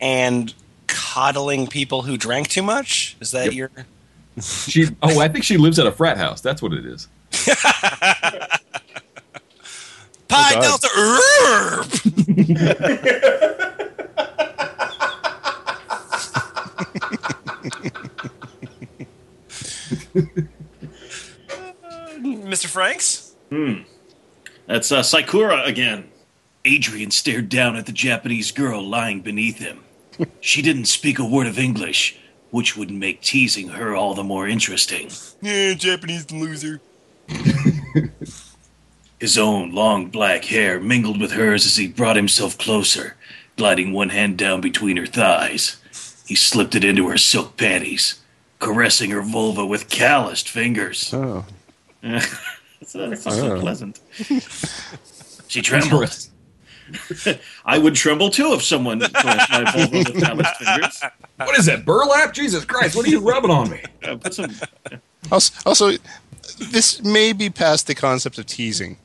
S4: and coddling people who drank too much. Is that
S6: Yep.
S4: your?
S6: She. Oh, I think she lives at a frat house. That's what it is. (laughs)
S4: Pi
S1: God.
S4: Delta. (laughs) Erp! Mr. Franks?
S5: That's uh, Sakura again. Adrian stared down at the Japanese girl lying beneath him. she didn't speak a word of English, which would make teasing her all the more interesting.
S4: Yeah, Japanese loser. (laughs)
S5: His own long black hair mingled with hers as he brought himself closer, gliding one hand down between her thighs. He slipped it into her silk panties, caressing her vulva with calloused fingers.
S1: Oh. (laughs)
S5: so, that's so pleasant. (laughs) She trembled. (laughs) I would tremble too if someone caressed my vulva with calloused fingers.
S6: What is that, burlap? Jesus Christ, what are you rubbing on me?
S5: Uh, put some
S1: Also, also, this may be past the concept of teasing.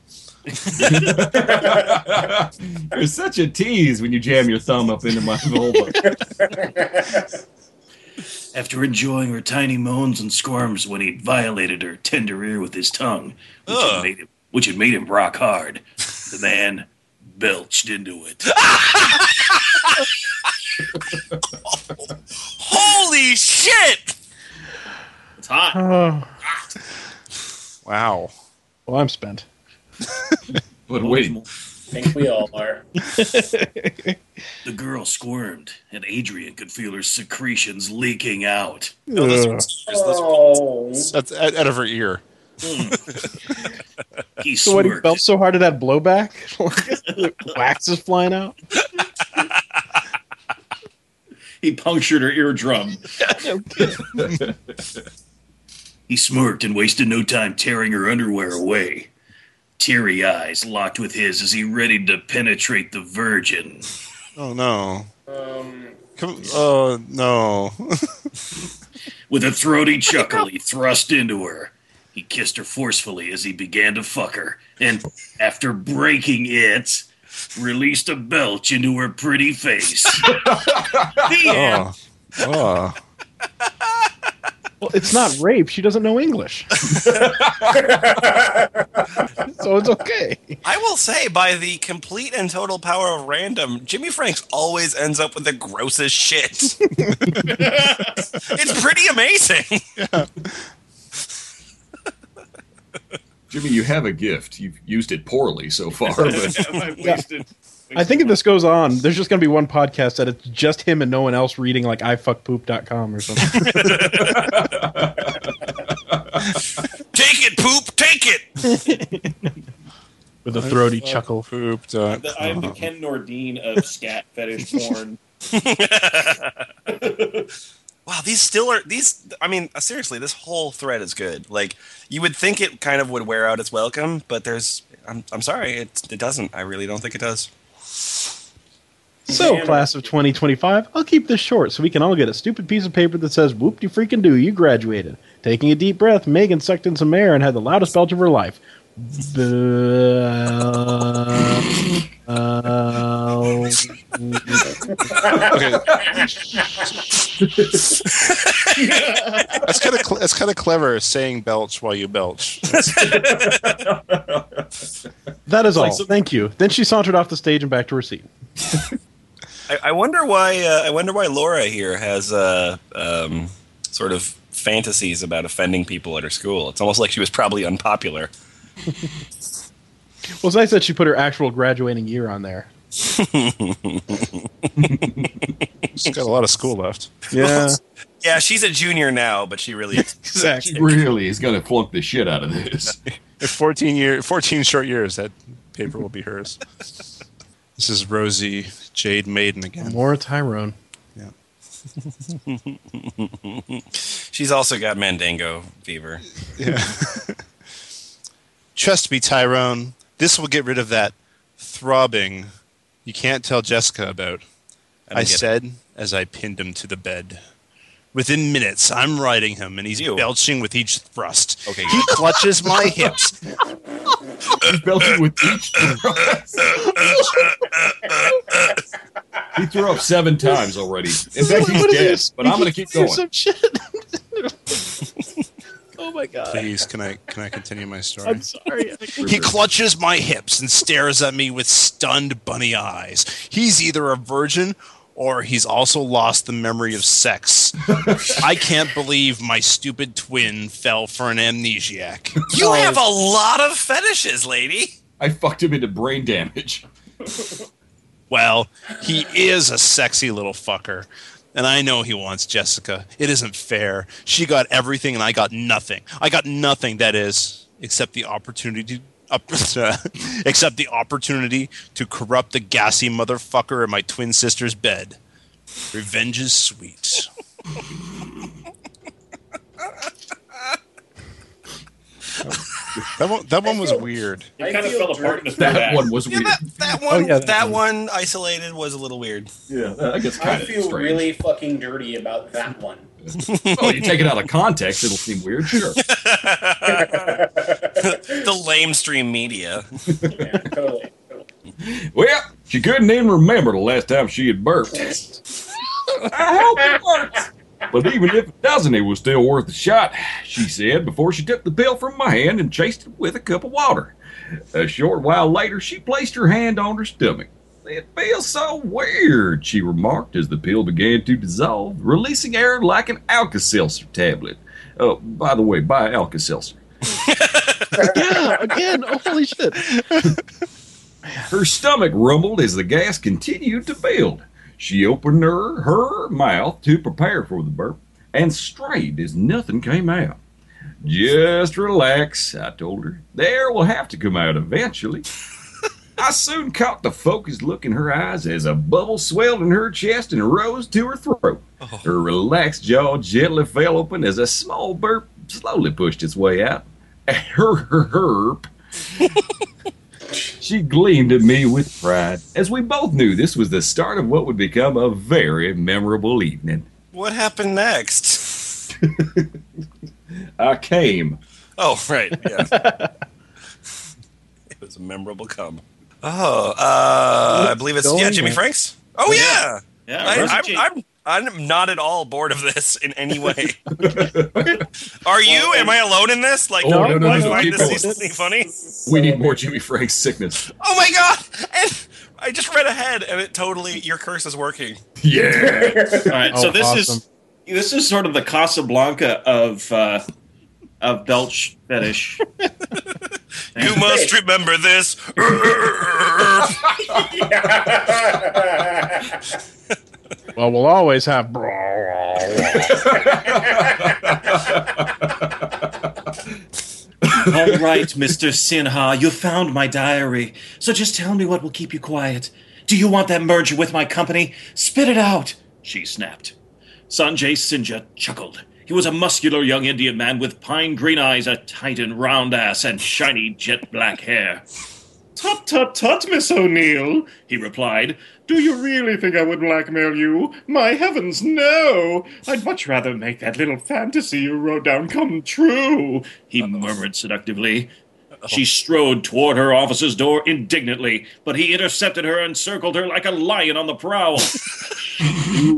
S1: (laughs)
S6: You're such a tease when you jam your thumb up into my vulva.
S5: After enjoying her tiny moans and squirms when he violated her tender ear with his tongue, which, had made, him, which had made him rock hard, the man belched into it. (laughs)
S4: Holy shit!
S5: It's hot.
S3: Oh,
S1: Wow.
S3: well, I'm spent. (laughs)
S6: But wait,
S2: I think we all are. (laughs)
S5: The girl squirmed, and Adrian could feel her secretions leaking out.
S4: No, those are tears.
S2: Oh,
S1: That's out, out of her ear. Hmm.
S5: He (laughs)
S3: So what? He felt so hard at that blowback, wax is flying out.
S5: He punctured her eardrum. He smirked and wasted no time tearing her underwear away. Teary eyes locked with his as he readied to penetrate the virgin.
S1: Oh no.
S2: um,
S1: Come, oh no.
S5: With a throaty (laughs) chuckle, he thrust into her. He kissed her forcefully as he began to fuck her, and after breaking it, released a belch into her pretty face. (laughs) The end.
S1: oh. Oh.
S3: Well, it's not rape. She doesn't know English, (laughs) so it's okay.
S4: I will say, by the complete and total power of random, Jimmy Franks always ends up with the grossest shit. (laughs) it's pretty amazing.
S6: Jimmy, you have a gift. You've used it poorly so far, (laughs) but
S5: I've wasted.
S3: I think if this goes on, there's just going to be one podcast that it's just him and no one else reading like ifuckpoop.com or something. (laughs)
S4: Take it, poop, take it.
S3: with a throaty chuckle.
S1: Pooped. Uh,
S2: the, I'm the Ken Nordine of scat (laughs) fetish porn. (laughs)
S4: Wow, these still are these. I mean, uh, seriously, this whole thread is good. Like you would think it kind of would wear out its welcome, but there's. I'm, I'm sorry, it, it doesn't. I really don't think it does.
S3: So, class of 2025, I'll keep this short so we can all get a stupid piece of paper that says, Whoop de freaking do, you graduated. Taking a deep breath, Megan sucked in some air and had the loudest belch of her life.
S1: Okay. that's kind of cl- that's kind of clever saying belch while you belch.
S3: that is all.
S5: like some-
S3: Thank you. Then she sauntered off the stage and back to her seat.
S4: I, I wonder why. Uh, I wonder why Laura here has uh, um, sort of fantasies about offending people at her school. It's almost like she was probably unpopular. (laughs)
S3: Well, it's nice that she put her actual graduating year on there. (laughs)
S1: She's got a lot of school left.
S3: Yeah, (laughs)
S4: Yeah, she's a junior now, but she really is.
S3: exactly.
S6: really is going to flunk the shit out of this.
S1: In 14 year, 14 short years, that paper will be hers. This is Rosie Jade Maiden again.
S3: More Tyrone. Yeah.
S4: she's also got Mandango fever.
S1: Trust me, Tyrone. This will get rid of that throbbing you can't tell Jessica about.
S4: I
S1: I
S4: get it.
S1: said as I pinned him to the bed. Within minutes, I'm riding him, and he's
S4: Ew.
S1: belching with each thrust.
S4: Okay.
S1: He clutches my hips. (laughs)
S6: He's belching with each thrust. he threw up seven times already. In fact, he's dead, but I'm going to keep going.
S3: Some shit. oh my god.
S1: Please, can I can I continue my story?
S3: I'm sorry.
S1: He clutches my hips and stares at me with stunned bunny eyes. He's either a virgin or he's also lost the memory of sex. I can't believe my stupid twin fell for an amnesiac.
S4: You have a lot of fetishes, lady.
S6: I fucked him into brain damage.
S1: Well, he is a sexy little fucker. And I know he wants Jessica. It isn't fair. She got everything and I got nothing. I got nothing, that is, except the opportunity up, (laughs) except the opportunity to corrupt the gassy motherfucker in my twin sister's bed. Revenge is sweet. (laughs) that one, that one was weird.
S5: It kind of fell apart in
S2: dirty.
S5: the third
S6: That one was
S4: Yeah,
S6: weird.
S4: that, that one,
S3: yeah,
S4: that,
S3: that
S4: one isolated was a little weird.
S6: Yeah, I guess
S2: I
S6: kind of
S2: feel
S6: strange.
S2: really fucking dirty about that one.
S6: Well, you take it out of context, it'll seem weird. Sure. (laughs)
S4: the lame stream media.
S2: Yeah, totally. totally.
S6: Well, she couldn't even remember the last time she had burped. (laughs) I hope it works. But even if it doesn't, it was still worth a shot, she said before she took the pill from my hand and chased it with a cup of water. A short while later, she placed her hand on her stomach. It feels so weird, she remarked as the pill began to dissolve, releasing air like an Alka Seltzer tablet. Oh, by the way, buy Alka Seltzer. (laughs)
S3: yeah, again. Oh, holy shit.
S6: Her stomach rumbled as the gas continued to build. She opened her, her mouth to prepare for the burp and straight as nothing came out. Just relax, I told her. The air will have to come out eventually. I soon caught the focused look in her eyes as a bubble swelled in her chest and rose to her throat. Oh. Her relaxed jaw gently fell open as a small burp slowly pushed its way out. (laughs) Her, her, herp (laughs) she gleamed at me with pride, as we both knew this was the start of what would become a very memorable evening.
S4: What happened next? (laughs)
S6: I came.
S4: Oh, right. Yeah. (laughs) it was a memorable come. Oh, uh, I believe it's yeah, Jimmy? Franks. Oh yeah.
S5: Yeah,
S4: I,
S5: Rosie
S4: I'm,
S5: Jane.
S4: I'm I'm not at all bored of this in any way. (laughs) Are you? Am I alone in this? Like,
S6: Oh, no, no, no,
S4: do
S6: no,
S4: I find this
S6: going.
S4: something funny?
S6: We need more Jimmy Frank's sickness.
S4: Oh my god! And I just read ahead, and it totally your curse is working.
S6: Yeah.
S5: All right, so
S3: Oh,
S5: this
S3: awesome.
S5: is this is sort of the Casablanca of uh, of belch fetish. (laughs)
S4: You must remember this. (laughs)
S3: Well, we'll always have.
S5: All right, Mister Sinha, you found my diary. So just tell me what will keep you quiet. Do you want that merger with my company? Spit it out. She snapped. Sanjay Sinha chuckled. He was a muscular young Indian man with pine green eyes, a tight and round ass, and shiny jet black hair. Tut tut tut, Miss O'Neill, he replied. Do you really think I would blackmail you? My heavens, no! I'd much rather make that little fantasy you wrote down come true, he murmured seductively. She strode toward her office's door indignantly, but he intercepted her and circled her like a lion on the prowl.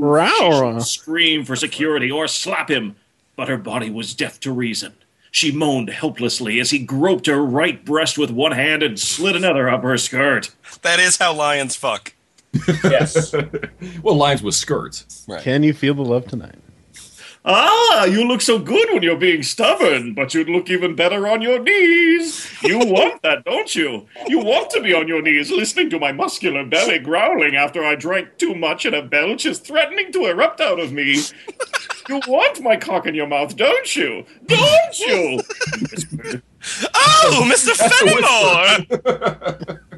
S3: Rawr.
S5: Scream for security or slap him, but her body was deaf to reason. She moaned helplessly as he groped her right breast with one hand and slid another up her skirt.
S4: that is how lions fuck.
S2: Yes. (laughs)
S6: well, lines with skirts. Right.
S3: Can you feel the love tonight?
S5: Ah, you look so good when you're being stubborn, but you'd look even better on your knees. You want that, don't you? You want to be on your knees listening to my muscular belly growling after I drank too much and a belch is threatening to erupt out of me. You want my cock in your mouth, don't you? Don't you? (laughs)
S4: Oh, Mr. Fenimore! (laughs)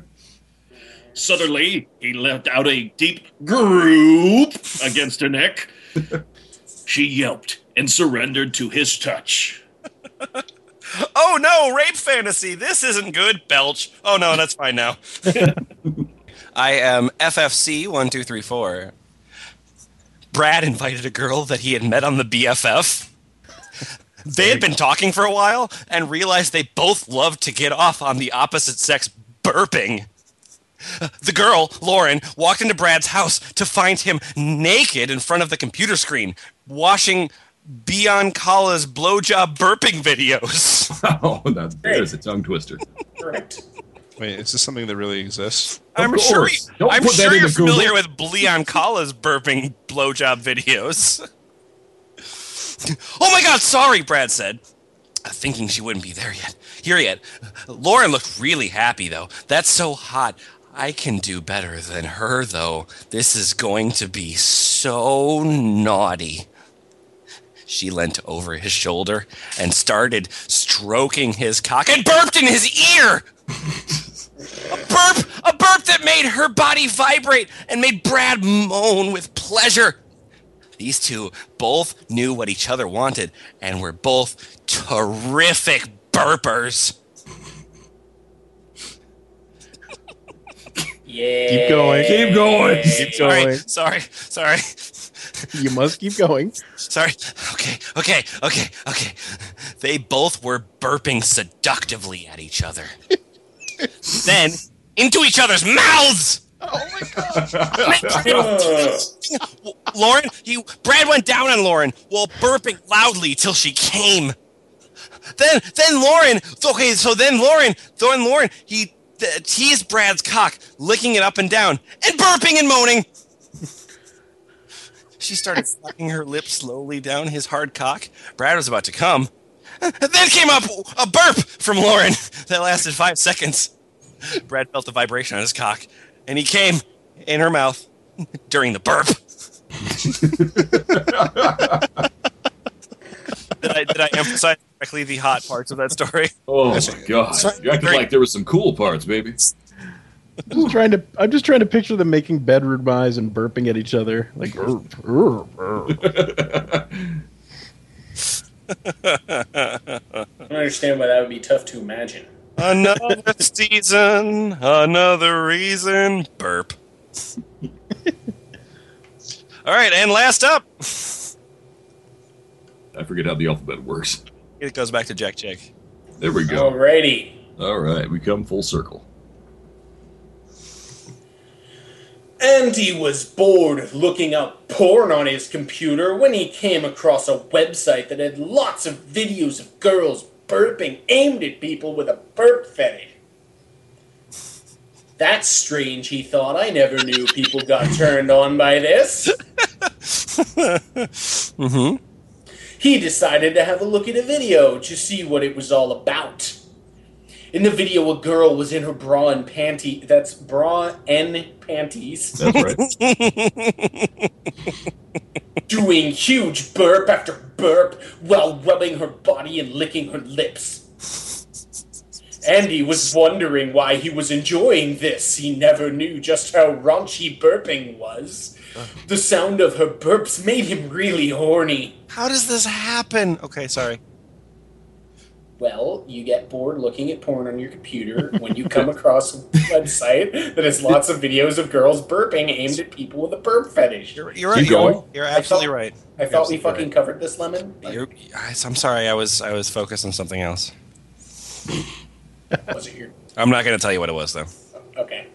S5: Suddenly, he let out a deep group against her neck. (laughs) She yelped and surrendered to his touch. (laughs)
S4: oh no, rape fantasy. This isn't good. Belch. Oh no, that's fine now. (laughs) I am FFC one two three four. Brad invited a girl that he had met on the BFF. They had been talking for a while and realized they both loved to get off on the opposite sex burping. The girl, Lauren, walked into Brad's house to find him naked in front of the computer screen, watching Biancala's blowjob burping videos. (laughs) (laughs)
S6: Oh, that, there's a tongue twister.
S2: Correct.
S1: Wait, is this something that really exists?
S4: I'm
S6: course.
S4: sure. You,
S6: Don't
S4: I'm
S6: put that
S4: sure you're
S6: into Google.
S4: familiar with Leon Kala's burping blowjob videos. (laughs) oh my God! Sorry, Brad said, uh, thinking she wouldn't be there yet. Here yet. Lauren looked really happy though. That's so hot. I can do better than her though. This is going to be so naughty. She leant over his shoulder and started stroking his cock and burped in his ear. A burp, a burp that made her body vibrate and made Brad moan with pleasure. These two both knew what each other wanted and were both terrific burpers.
S2: Yeah.
S3: Keep going.
S6: Keep going.
S3: Keep
S4: Sorry,
S3: going.
S4: sorry, sorry,
S3: You must keep going.
S4: sorry. Okay, okay, okay, okay. They both were burping seductively at each other. then into each other's mouths. Oh my god. (laughs) Lauren, you Brad went down on Lauren while burping loudly till she came. Then then Lauren, okay, so then Lauren, then Lauren, he th- teased Brad's cock, licking it up and down, and burping and moaning. She started sucking her lips slowly down his hard cock. Brad was about to come. Then came up a burp from Lauren that lasted five seconds. Brad felt the vibration on his cock, and he came in her mouth during the burp. (laughs) did, I, did I emphasize correctly the hot parts of that story? (laughs)
S6: Oh my god! You acted
S4: Great.
S6: like there was some cool parts, baby.
S3: Just trying to. I'm just trying to picture them making bedroom eyes and burping at each other. Like. "Urgh, urgh, urgh."
S2: I don't understand why that would be tough to imagine.
S4: Another (laughs) season, another reason. Burp. (laughs) All right, and last up,
S6: I forget how the alphabet works.
S4: it goes back to Jack Chick.
S6: There we go.
S2: Alrighty.
S6: All right, we come full circle.
S2: Andy was bored looking up porn on his computer when he came across a website that had lots of videos of girls burping aimed at people with a burp fetish. That's strange, he thought. I never knew people got turned on by this. (laughs)
S4: Mm-hmm.
S2: He decided to have a look at a video to see what it was all about. In the video, a girl was in her bra and panty. That's bra and panties.
S6: That's right. (laughs)
S2: doing huge burp after burp while rubbing her body and licking her lips. Andy was wondering why he was enjoying this. He never knew just how raunchy burping was. The sound of her burps made him really horny.
S4: How does this happen? Okay, sorry.
S2: Well, you get bored looking at porn on your computer when you come across a website that has lots of videos of girls burping aimed at people with a burp fetish.
S4: You're, you're right.
S6: Keep
S4: You're, you're absolutely
S2: I thought-
S4: right.
S2: I thought we fucking
S4: right.
S2: covered this, Lemon.
S4: You're, I'm sorry. I was I was focused on something else.
S2: Was it your
S4: I'm not going to tell you what it was though.
S2: Okay.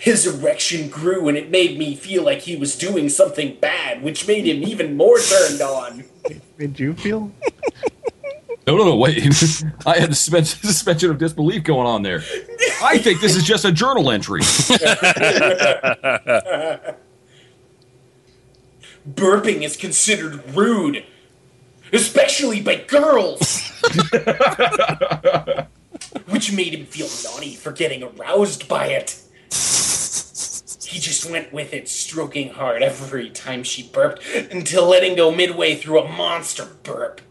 S2: His erection grew and it made me feel like he was doing something bad, which made him even more turned on.
S3: Did you feel? (laughs)
S6: No, no, no, wait. (laughs) I had the suspension, (laughs) suspension of disbelief going on there. I think this is just a journal entry.
S2: Burping is considered rude, especially by girls. which made him feel naughty for getting aroused by it. He just went with it, stroking hard every time she burped until letting go midway through a monster burp.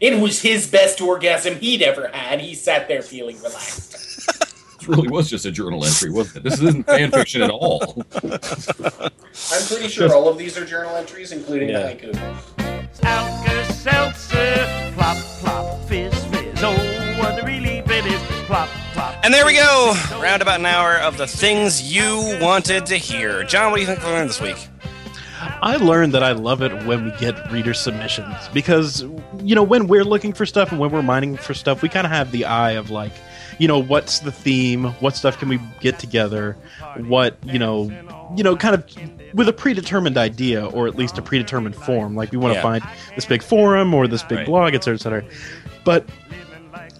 S2: It was his best orgasm he'd ever had. He sat there feeling relaxed.
S6: This really was just a journal entry, wasn't it? This isn't fan fiction at all.
S2: I'm pretty sure all of these are journal entries, including
S4: Yeah.
S2: the haiku.
S8: Alka Seltzer,
S4: And there we go. Round about an hour of the things you wanted to hear. John, what do you think we learned this week?
S3: I learned that I love it when we get reader submissions because you know when we're looking for stuff and when we're mining for stuff, we kind of have the eye of like, you know, what's the theme? What stuff can we get together? What you know, you know, kind of with a predetermined idea or at least a predetermined form. Like we want to
S4: Yeah.
S3: find this big forum or this big
S4: Right.
S3: blog, et cetera, et cetera. But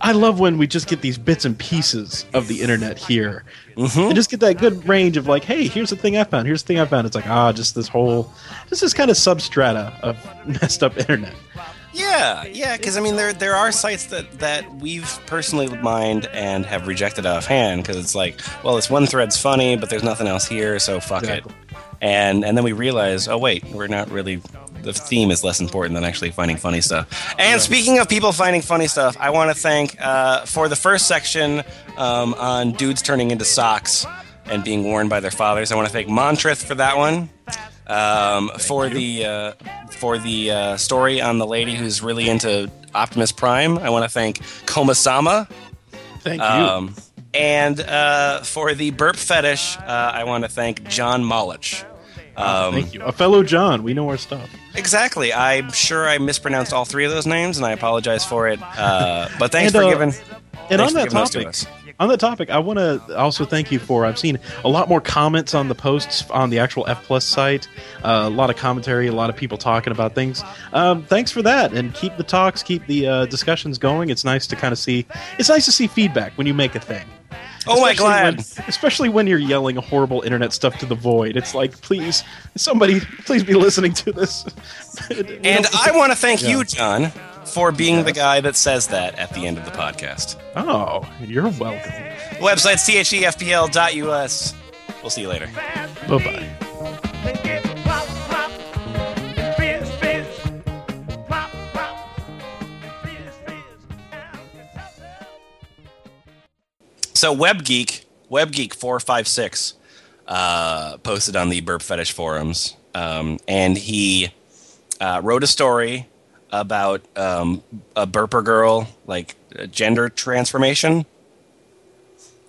S3: I love when we just get these bits and pieces of the internet here,
S4: Mm-hmm.
S3: and just get that good range of like, hey, here's the thing I found. Here's the thing I found. It's like ah, just this whole, just this kind of substrata of (laughs) messed up internet.
S4: Yeah, yeah, because I mean, there there are sites that that we've personally mined and have rejected offhand because it's like, well, this one thread's funny, but there's nothing else here, so fuck
S3: Exactly.
S4: it. And and then we realize, oh wait, we're not really. The theme is less important than actually finding funny stuff. And speaking of people finding funny stuff, I want to thank uh, for the first section um, on dudes turning into socks and being worn by their fathers. I want to thank Montrith for that one. Um, for the uh, for the uh, story on the lady who's really into Optimus Prime, I want to thank Komasama.
S3: Thank you.
S4: Um, and uh, for the burp fetish, uh, I want to thank John Molich. Um,
S3: Thank you, a fellow John. We know our stuff.
S4: Exactly. I'm sure I mispronounced all three of those names, and I apologize for it. Uh, but thanks
S3: And,
S4: for
S3: uh,
S4: giving.
S3: And on that
S4: giving those to
S3: topic, on that topic, I want to also thank you for. I've seen a lot more comments on the posts on the actual F Plus site. Uh, a lot of commentary, a lot of people talking about things. Um, thanks for that, and keep the talks, keep the uh, discussions going. It's nice to kind of see. It's nice to see feedback when you make a thing.
S4: Oh my
S3: god! especially when you're yelling horrible internet stuff to the void. It's like, please, somebody, please be listening to this.
S4: And I want to thank
S3: Yeah.
S4: you, John, for being the guy that says that at the end of the podcast.
S3: oh, you're welcome.
S4: The website's thefpl.us. We'll see you later.
S3: Bye bye.
S4: So WebGeek, WebGeek456, uh, posted on the Burp Fetish forums, um, and he uh, wrote a story about um, a burper girl, like uh, gender transformation,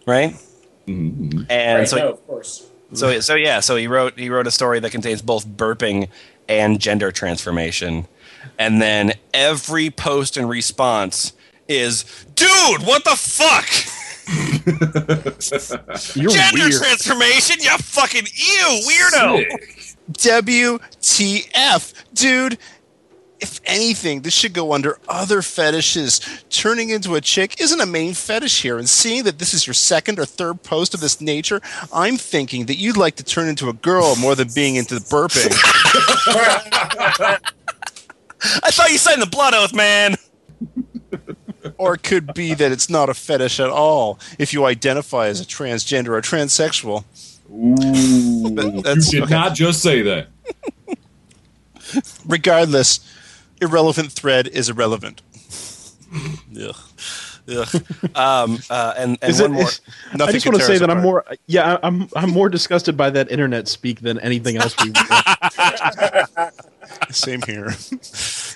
S4: right? And
S2: right,
S4: so
S2: no, of course.
S4: so so yeah, so he wrote he wrote a story that contains both burping and gender transformation. And then every post and response is, "Dude, what the fuck? (laughs)
S3: You're
S4: gender
S3: weird.
S4: transformation? You fucking ew, weirdo."
S1: WTF, dude. If anything, this should go under other fetishes. Turning into a chick isn't a main fetish here, and seeing that this is your second or third post of this nature, I'm thinking that you'd like to turn into a girl more than being into the burping. (laughs)
S4: I thought you signed the blood oath, man.
S1: Or it could be that it's not a fetish at all if you identify as a transgender or transsexual. But that's
S6: you did
S1: okay.
S6: not just say that.
S1: Regardless, irrelevant thread is irrelevant.
S4: Ugh. Ugh. Um, uh, and and
S3: Is
S4: one
S3: it-
S4: more.
S3: is- (laughs) I just want to say
S1: us
S3: that I'm more, yeah, I- I'm I'm more disgusted by that internet speak than anything else we. (laughs)
S1: Same here.